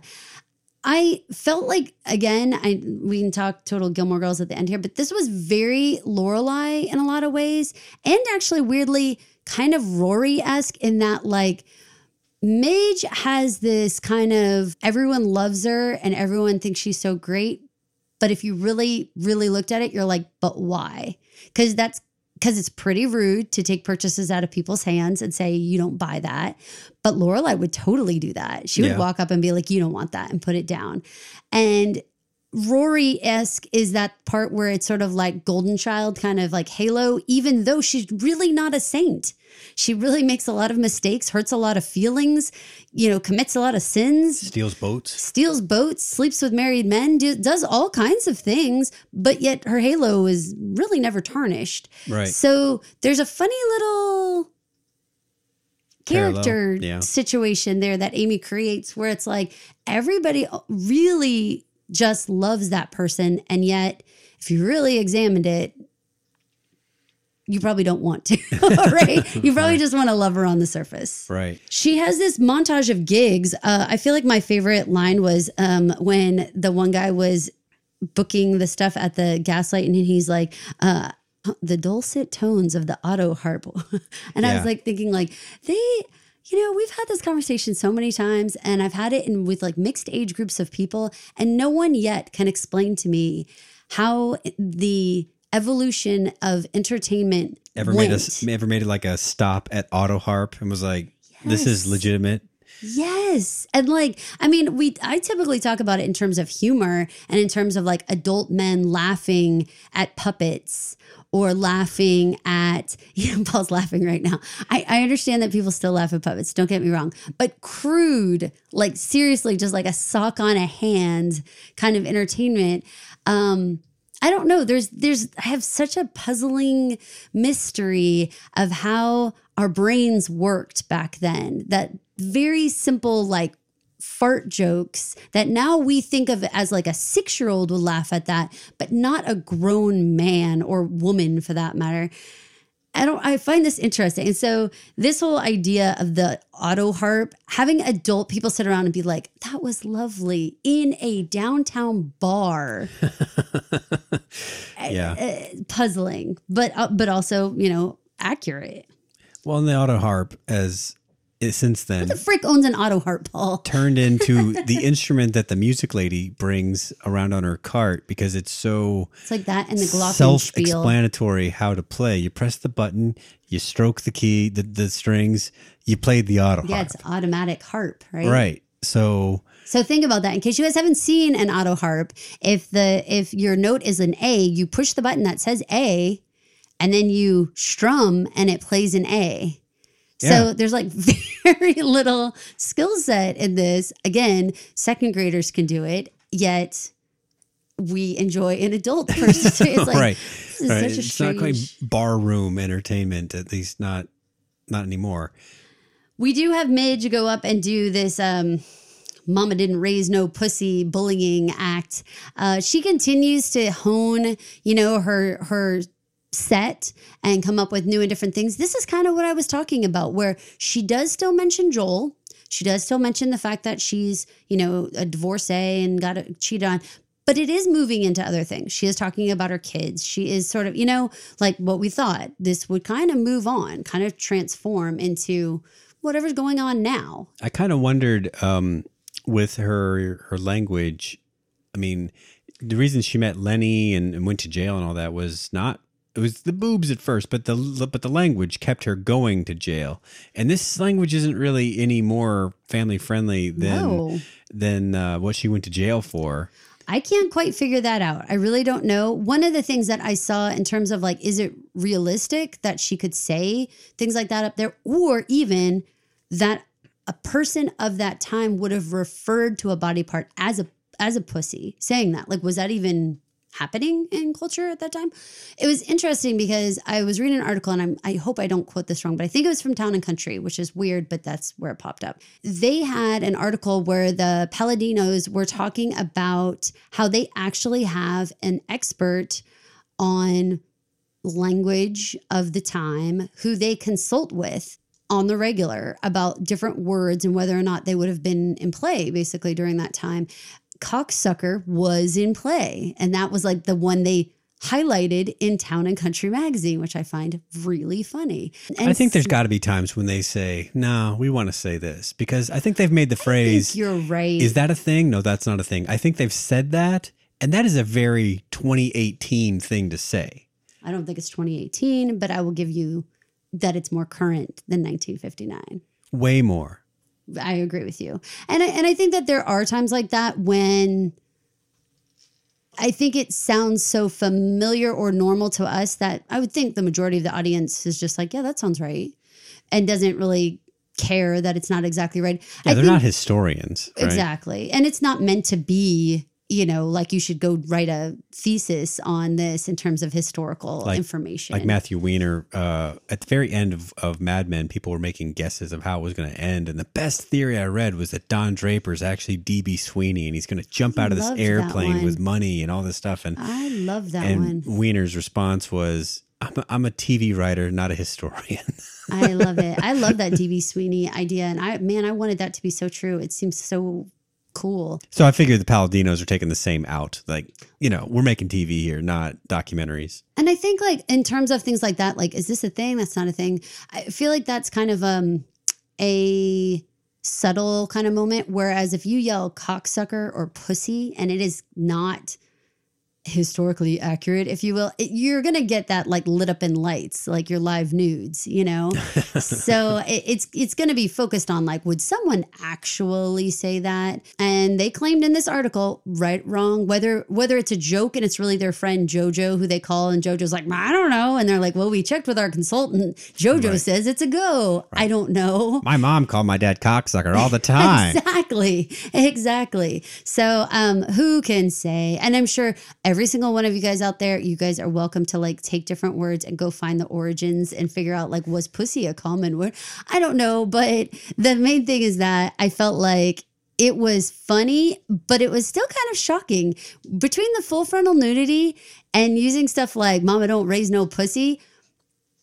Speaker 3: I felt like again, I we can talk total Gilmore Girls at the end here, but this was very Lorelai in a lot of ways, and actually weirdly kind of Rory esque in that like Midge has this kind of everyone loves her and everyone thinks she's so great, but if you really really looked at it, you're like, but why? Because that's because it's pretty rude to take purchases out of people's hands and say you don't buy that. But Lorelai would totally do that. She would
Speaker 2: Yeah.
Speaker 3: walk up and be like, "You don't want that," and put it down. And Rory esque is that part where it's sort of like Golden Child, kind of like Halo, even though she's really not a saint. She really makes a lot of mistakes, hurts a lot of feelings, you know, commits a lot of sins,
Speaker 2: Steals boats.
Speaker 3: steals boats, sleeps with married men, do, does all kinds of things, but yet her halo is really never tarnished.
Speaker 2: Right.
Speaker 3: So there's a funny little character
Speaker 2: yeah.
Speaker 3: situation there that Amy creates where it's like everybody really just loves that person. And yet, if you really examined it, you probably don't want to, right? You probably just want to love her on the surface.
Speaker 2: Right.
Speaker 3: She has this montage of gigs. Uh, I feel like my favorite line was um, when the one guy was booking the stuff at the gaslight and he's like, uh, the dulcet tones of the auto harp. and I was like thinking like they you know, we've had this conversation so many times and I've had it in with like mixed age groups of people and no one yet can explain to me how the evolution of entertainment
Speaker 2: Ever
Speaker 3: went.
Speaker 2: made us ever made it like a stop at auto harp and was like, this is legitimate.
Speaker 3: Yes. And like, I mean, we I typically talk about it in terms of humor and in terms of like adult men laughing at puppets or laughing at you know, Paul's laughing right now. I, I understand that people still laugh at puppets, don't get me wrong. But crude, like seriously, just like a sock on a hand kind of entertainment. Um I don't know. There's there's I have such a puzzling mystery of how our brains worked back then. That very simple like fart jokes that now we think of as like a 6-year-old would laugh at that, but not a grown man or woman for that matter. I don't I find this interesting. And so this whole idea of the auto harp, having adult people sit around and be like, that was lovely in a downtown bar.
Speaker 2: Yeah.
Speaker 3: Uh, puzzling, but uh, but also, you know, accurate.
Speaker 2: Well, and the auto harp as since then
Speaker 3: The frick owns an auto harp, Paul.
Speaker 2: turned into the instrument that the music lady brings around on her cart because it's so
Speaker 3: It's like that and the glockenspiel.
Speaker 2: self-explanatory how to play. You press the button, you stroke the key, the, the strings, you played the auto harp.
Speaker 3: Yeah,
Speaker 2: harp.
Speaker 3: it's automatic harp, right?
Speaker 2: Right. So
Speaker 3: So think about that. In case you guys haven't seen an auto harp, if the if your note is an A, you push the button that says A, and then you strum and it plays an A. So there's like very little skill set in this. Again, second graders can do it, yet we enjoy an adult person. It's like
Speaker 2: right, right.
Speaker 3: such a
Speaker 2: It's not quite
Speaker 3: strange-
Speaker 2: bar room entertainment, at least not not anymore.
Speaker 3: We do have Midge go up and do this um Mama didn't raise no pussy bullying act. Uh, she continues to hone, you know, her her set and come up with new and different things. This is kind of what I was talking about, where she does still mention Joel. She does still mention the fact that she's, you know, a divorcee and got cheated on. But it is moving into other things. She is talking about her kids. She is sort of, you know, like what we thought. This would kind of move on, kind of transform into whatever's going on now.
Speaker 2: I kind of wondered um, with her her language. I mean, the reason she met Lenny and, and went to jail and all that was not it was the boobs at first, but the but the language kept her going to jail. And this language isn't really any more family friendly than
Speaker 3: No.
Speaker 2: than uh, what she went to jail for.
Speaker 3: I can't quite figure that out. I really don't know. One of the things that I saw in terms of like, is it realistic that she could say things like that up there, or even that a person of that time would have referred to a body part as a as a pussy, saying that? Like, was that even happening in culture at that time? It was interesting because I was reading an article, and I'm, I hope I don't quote this wrong, but I think it was from Town and Country, which is weird, but that's where it popped up. They had an article where the Palladinos were talking about how they actually have an expert on language of the time who they consult with on the regular about different words and whether or not they would have been in play basically during that time. Cocksucker was in play, and that was like the one they highlighted in Town and Country magazine, which I find really funny. And
Speaker 2: I think there's got to be times when they say, "No, we want to say this," because I think they've made the phrase.
Speaker 3: you're right.
Speaker 2: Is that a thing? No, that's not a thing. I think they've said that, and that is a very 2018 thing to say.
Speaker 3: I don't think it's 2018, but I will give you that it's more current than 1959.
Speaker 2: Way more.
Speaker 3: I agree with you. And I, and I think that there are times like that when I think it sounds so familiar or normal to us that I would think the majority of the audience is just like, yeah, that sounds right. And doesn't really care that it's not exactly right.
Speaker 2: Yeah,
Speaker 3: I
Speaker 2: they're
Speaker 3: think-
Speaker 2: not historians. Right?
Speaker 3: Exactly. And it's not meant to be, you know, like you should go write a thesis on this in terms of historical
Speaker 2: Like-
Speaker 3: information.
Speaker 2: Like Matthew Weiner, uh, at the very end of, of Mad Men, people were making guesses of how it was going to end. And the best theory I read was that Don Draper's actually DB Sweeney and he's going to jump out of this airplane with money and all this stuff. And,
Speaker 3: I love that
Speaker 2: and
Speaker 3: one.
Speaker 2: Weiner's response was, I'm a, I'm a TV writer, not a historian.
Speaker 3: I love it. I love that DB Sweeney idea. And I, man, I wanted that to be so true. It seems so cool.
Speaker 2: so I figured the Palladinos are taking the same out. Like, you know, we're making TV here, not documentaries.
Speaker 3: And I think like in terms of things like that, like is this a thing? That's not a thing. I feel like that's kind of um a subtle kind of moment. Whereas if you yell cocksucker or pussy and it is not historically accurate, if you will, you're gonna get that like lit up in lights, like your live nudes, you know. so it, it's it's gonna be focused on like, would someone actually say that? And they claimed in this article, right, wrong, whether whether it's a joke and it's really their friend JoJo who they call, and JoJo's like, I don't know, and they're like, well, we checked with our consultant. JoJo
Speaker 2: Right.
Speaker 3: says it's a go. I don't know.
Speaker 2: My mom called my dad cocksucker all the time.
Speaker 3: Exactly. Exactly. So um who can say? And I'm sure every single one of you guys out there, you guys are welcome to like take different words and go find the origins and figure out like was pussy a common word? I don't know, but the main thing is that I felt like it was funny, but it was still kind of shocking. Between the full frontal nudity and using stuff like mama don't raise no pussy,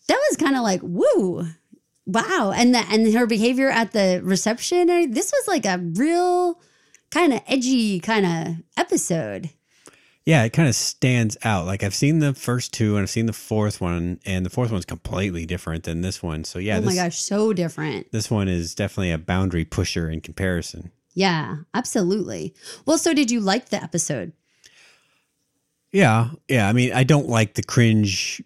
Speaker 3: that was kind of like, woo. Wow. And the and her behavior at the reception, this was like a real kind of edgy kind of episode.
Speaker 2: Yeah, it kind of stands out. Like I've seen the first two and I've seen the fourth one, and the fourth one's completely different than this one. So yeah,
Speaker 3: oh
Speaker 2: this,
Speaker 3: my gosh, so different.
Speaker 2: this one is definitely a boundary pusher in comparison.
Speaker 3: Yeah, absolutely. Well, so did you like the episode?
Speaker 2: Yeah, yeah. I mean, I don't like the cringe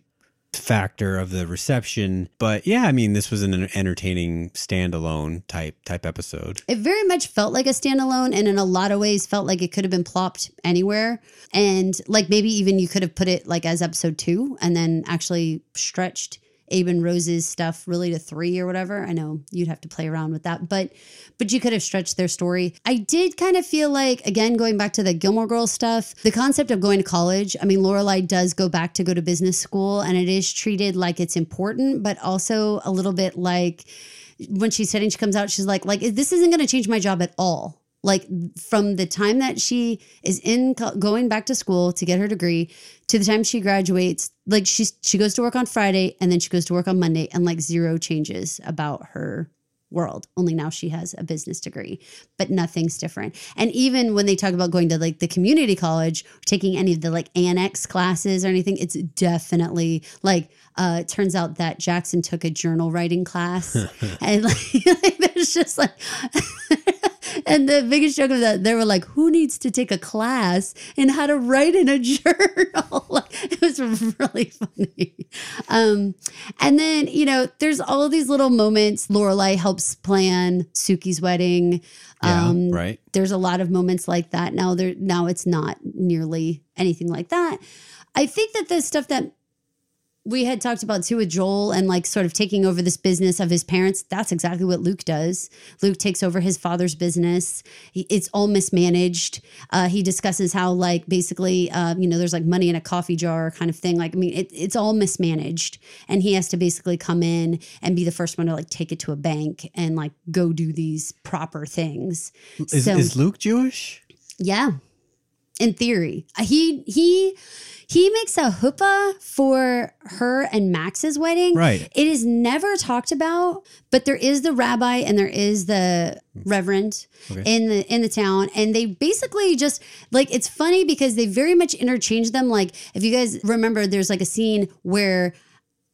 Speaker 2: factor of the reception, but yeah, I mean, this was an entertaining standalone type type episode.
Speaker 3: It very much felt like a standalone and in a lot of ways felt like it could have been plopped anywhere. And like maybe even you could have put it like as episode two and then actually stretched Abe and Rose's stuff really to three or whatever. I know you'd have to play around with that, but but you could have stretched their story. I did kind of feel like, again, going back to the Gilmore Girls stuff, the concept of going to college. I mean, Lorelai does go back to go to business school, and it is treated like it's important, but also a little bit like when she's studying, she comes out, she's like, like this isn't going to change my job at all. Like from the time that she is in going back to school to get her degree to the time she graduates, like she's she goes to work on Friday and then she goes to work on Monday, and like zero changes about her world. Only now she has a business degree, but nothing's different. And even when they talk about going to like the community college, taking any of the like annex classes or anything, it's definitely like uh it turns out that Jackson took a journal writing class and like, like there's just like and the biggest joke of that they were like who needs to take a class in how to write in a journal? Like, it was really funny. Um and then you know there's all these little moments. Lorelai helps plan Sookie's wedding.
Speaker 2: Yeah,
Speaker 3: um
Speaker 2: right.
Speaker 3: there's a lot of moments like that. Now there now it's not nearly anything like that. I think that the stuff that we had talked about too with Joel and like sort of taking over this business of his parents. That's exactly what Luke does. Luke takes over his father's business. He, it's all mismanaged. Uh, he discusses how like basically, uh, you know, there's like money in a coffee jar kind of thing. Like, I mean, it, it's all mismanaged, and he has to basically come in and be the first one to like take it to a bank and like go do these proper things.
Speaker 2: Is,
Speaker 3: So-
Speaker 2: is Luke Jewish?
Speaker 3: Yeah. In theory. He he he makes a huppah for her and Max's wedding.
Speaker 2: Right.
Speaker 3: It is never talked about, but there is the rabbi and there is the reverend
Speaker 2: Okay.
Speaker 3: in the in the town and they basically just like it's funny because they very much interchange them like if you guys remember there's like a scene where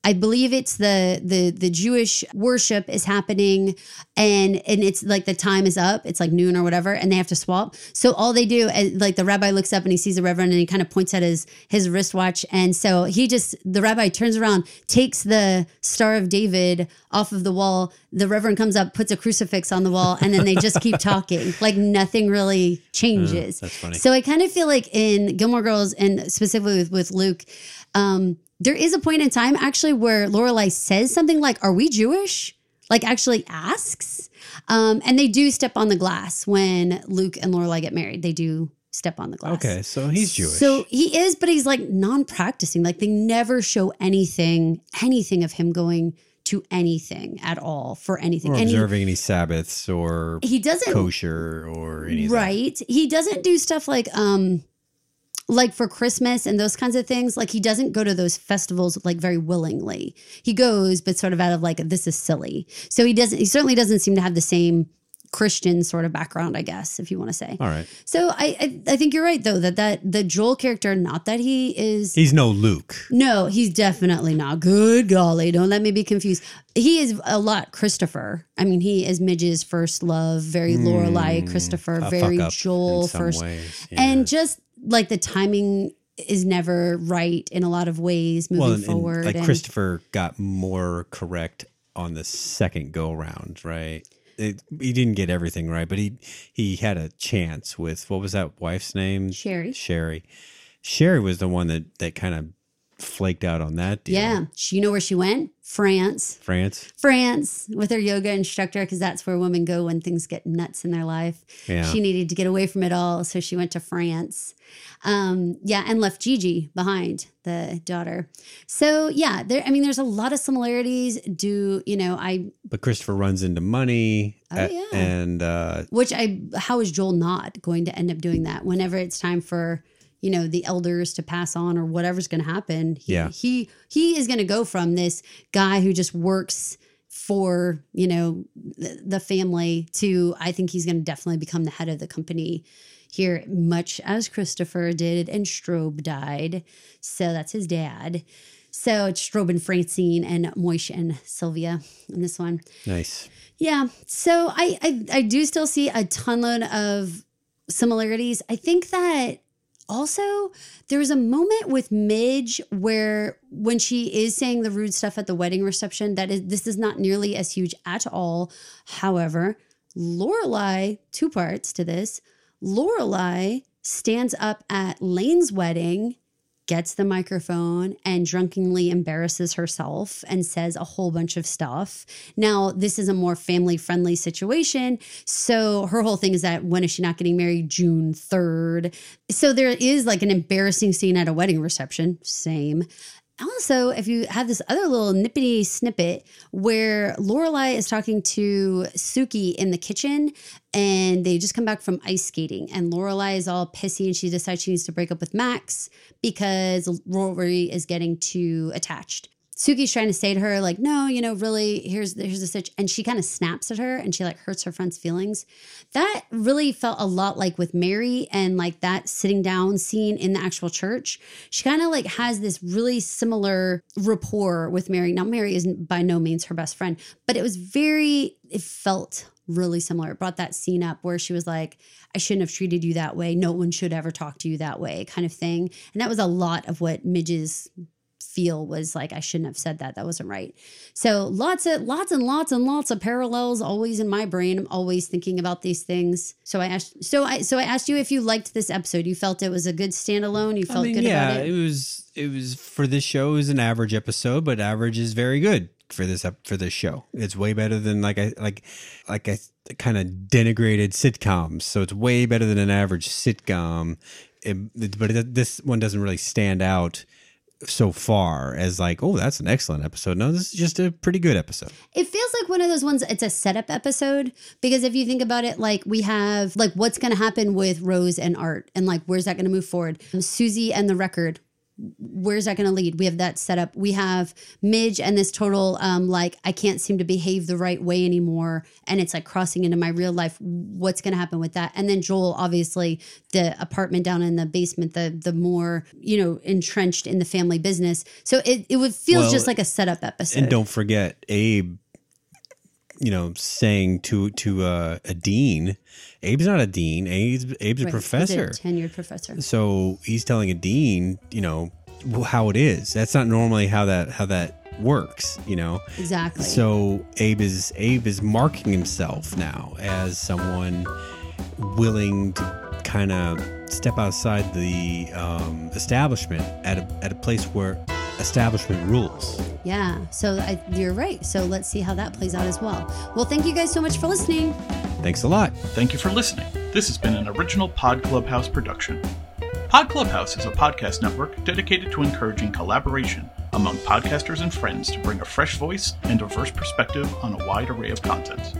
Speaker 3: I believe it's the the the Jewish worship is happening and and it's like the time is up. It's like noon or whatever and they have to swap. So all they do and like the rabbi looks up and he sees the reverend and he kind of points at his his wristwatch and so he just the rabbi turns around, takes the Star of David off of the wall. The reverend comes up, puts a crucifix on the wall and then they just keep talking. Like nothing really changes.
Speaker 2: that's funny.
Speaker 3: So I kind of feel like in Gilmore Girls and specifically with, with Luke um, there is a point in time actually where Lorelai says something like, "Are we Jewish?" Like actually asks, um, and they do step on the glass when Luke and Lorelai get married. They do step on the glass.
Speaker 2: Okay, so he's Jewish.
Speaker 3: So he is, but he's like non-practicing. Like they never show anything, anything of him going to anything at all for anything.
Speaker 2: or observing any Sabbaths or
Speaker 3: he, doesn't
Speaker 2: kosher or anything.
Speaker 3: right he doesn't do stuff like um like for christmas and those kinds of things like he doesn't go to those festivals like very willingly. He goes but sort of out of like this is silly. So he doesn't he certainly doesn't seem to have the same christian sort of background i guess if you want to say
Speaker 2: All right.
Speaker 3: so I, I i think you're right though that that the joel character not that he is
Speaker 2: He's no Luke.
Speaker 3: no, he's definitely not. Good golly, don't let me be confused. He is a lot Christopher. I mean, he is Midge's first love, very hmm. Lorelai Christopher, very Joel first,
Speaker 2: ways, yeah.
Speaker 3: and just like the timing is never right in a lot of ways moving
Speaker 2: well, and, and,
Speaker 3: forward.
Speaker 2: like
Speaker 3: and-
Speaker 2: Christopher got more correct on the second go round, right? It, he didn't get everything right, but he he had a chance with what was that wife's name?
Speaker 3: Sherry.
Speaker 2: Sherry. Sherry was the one that that kind of flaked out on that deal.
Speaker 3: yeah, you know where she went? France.
Speaker 2: France.
Speaker 3: France with her yoga instructor because that's where women go when things get nuts in their life.
Speaker 2: Yeah.
Speaker 3: She needed to get away from it all, so she went to France. Um, yeah, and left Gigi behind, the daughter. So yeah, there. I mean, there's a lot of similarities. Do you know? I
Speaker 2: But Christopher runs into money.
Speaker 3: Oh,
Speaker 2: a-
Speaker 3: yeah.
Speaker 2: And uh,
Speaker 3: which I how is Joel not going to end up doing that whenever it's time for you know the elders to pass on or whatever's going to happen he,
Speaker 2: Yeah.
Speaker 3: he he is going to go from this guy who just works for you know the, the family to i think he's going to definitely become the head of the company here much as christopher did and Straub died so that's his dad so it's Straub and francine and moish and sylvia in this one
Speaker 2: nice.
Speaker 3: yeah. So I, I I do still see a ton load of similarities. I think that also there was a moment with Midge where when she is saying the rude stuff at the wedding reception, that is this is not nearly as huge at all. However, Lorelai, two parts to this. Lorelai stands up at Lane's wedding gets the microphone and drunkenly embarrasses herself and says a whole bunch of stuff. Now, this is a more family friendly situation. So her whole thing is that when is she not getting married? June 3rd. So there is like an embarrassing scene at a wedding reception. Same. Also, if you have this other little nippity snippet where Lorelai is talking to Sookie in the kitchen and they just come back from ice skating and Lorelai is all pissy and she decides she needs to break up with Max because Rory is getting too attached. Sookie's trying to say to her, like, no, you know, really, here's here's the stitch. And she kind of snaps at her and she like hurts her friend's feelings. That really felt a lot like with Mary and like that sitting down scene in the actual church. She kind of like has this really similar rapport with Mary. Now, Mary isn't by no means her best friend, but it was very, it felt really similar. It brought that scene up where she was like, I shouldn't have treated you that way. No one should ever talk to you that way, kind of thing. And that was a lot of what Midge's feel was like I shouldn't have said that. That wasn't right. So lots of lots and lots and lots of parallels always in my brain. I'm always thinking about these things. So I asked so I so I asked you if you liked this episode. You felt it was a good standalone. You felt
Speaker 2: I mean,
Speaker 3: good
Speaker 2: yeah,
Speaker 3: about it.
Speaker 2: was it was for this show it was an average episode, but average is very good for this up for this show. It's way better than like I like like I kind of denigrated sitcoms, so it's way better than an average sitcom. It- but it, this one doesn't really stand out so far as like, oh, that's an excellent episode. No, this is just a pretty good episode.
Speaker 3: It feels like one of those ones, it's a setup episode because if you think about it, like we have like what's going to happen with Rose and Art and like where's that going to move forward? Susie and the record. Where's that going to lead? We have that set up. We have Midge and this total, um, like, I can't seem to behave the right way anymore. And it's like crossing into my real life. What's going to happen with that? And then Joel, obviously, the apartment down in the basement, the the more, you know, entrenched in the family business. So it, it would feels
Speaker 2: Well,
Speaker 3: just like a setup episode.
Speaker 2: And don't forget Abe, you know, saying to to uh, a dean, Abe's not a dean. Abe's Abe's a
Speaker 3: Right. He's
Speaker 2: professor.
Speaker 3: tenured professor.
Speaker 2: So he's telling a dean, you know, how it is. That's not normally how that how that works, you know.
Speaker 3: Exactly.
Speaker 2: So Abe is Abe is marking himself now as someone willing to kind of step outside the um, establishment at a at a place where establishment rules.
Speaker 3: Yeah. So I, you're right. So let's see how that plays out as well. Well, thank you guys so much for listening.
Speaker 2: Thanks a lot.
Speaker 1: Thank you for listening. This has been an original Pod Clubhouse production. Pod Clubhouse is a podcast network dedicated to encouraging collaboration among podcasters and friends to bring a fresh voice and diverse perspective on a wide array of content.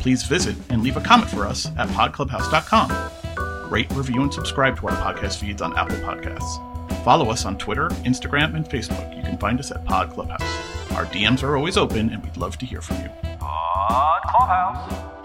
Speaker 1: Please visit and leave a comment for us at podclubhouse.com. Rate, review, and subscribe to our podcast feeds on Apple Podcasts. Follow us on Twitter, Instagram, and Facebook. You can find us at Pod Clubhouse. Our DMs are always open, and we'd love to hear from you.
Speaker 4: Pod Clubhouse.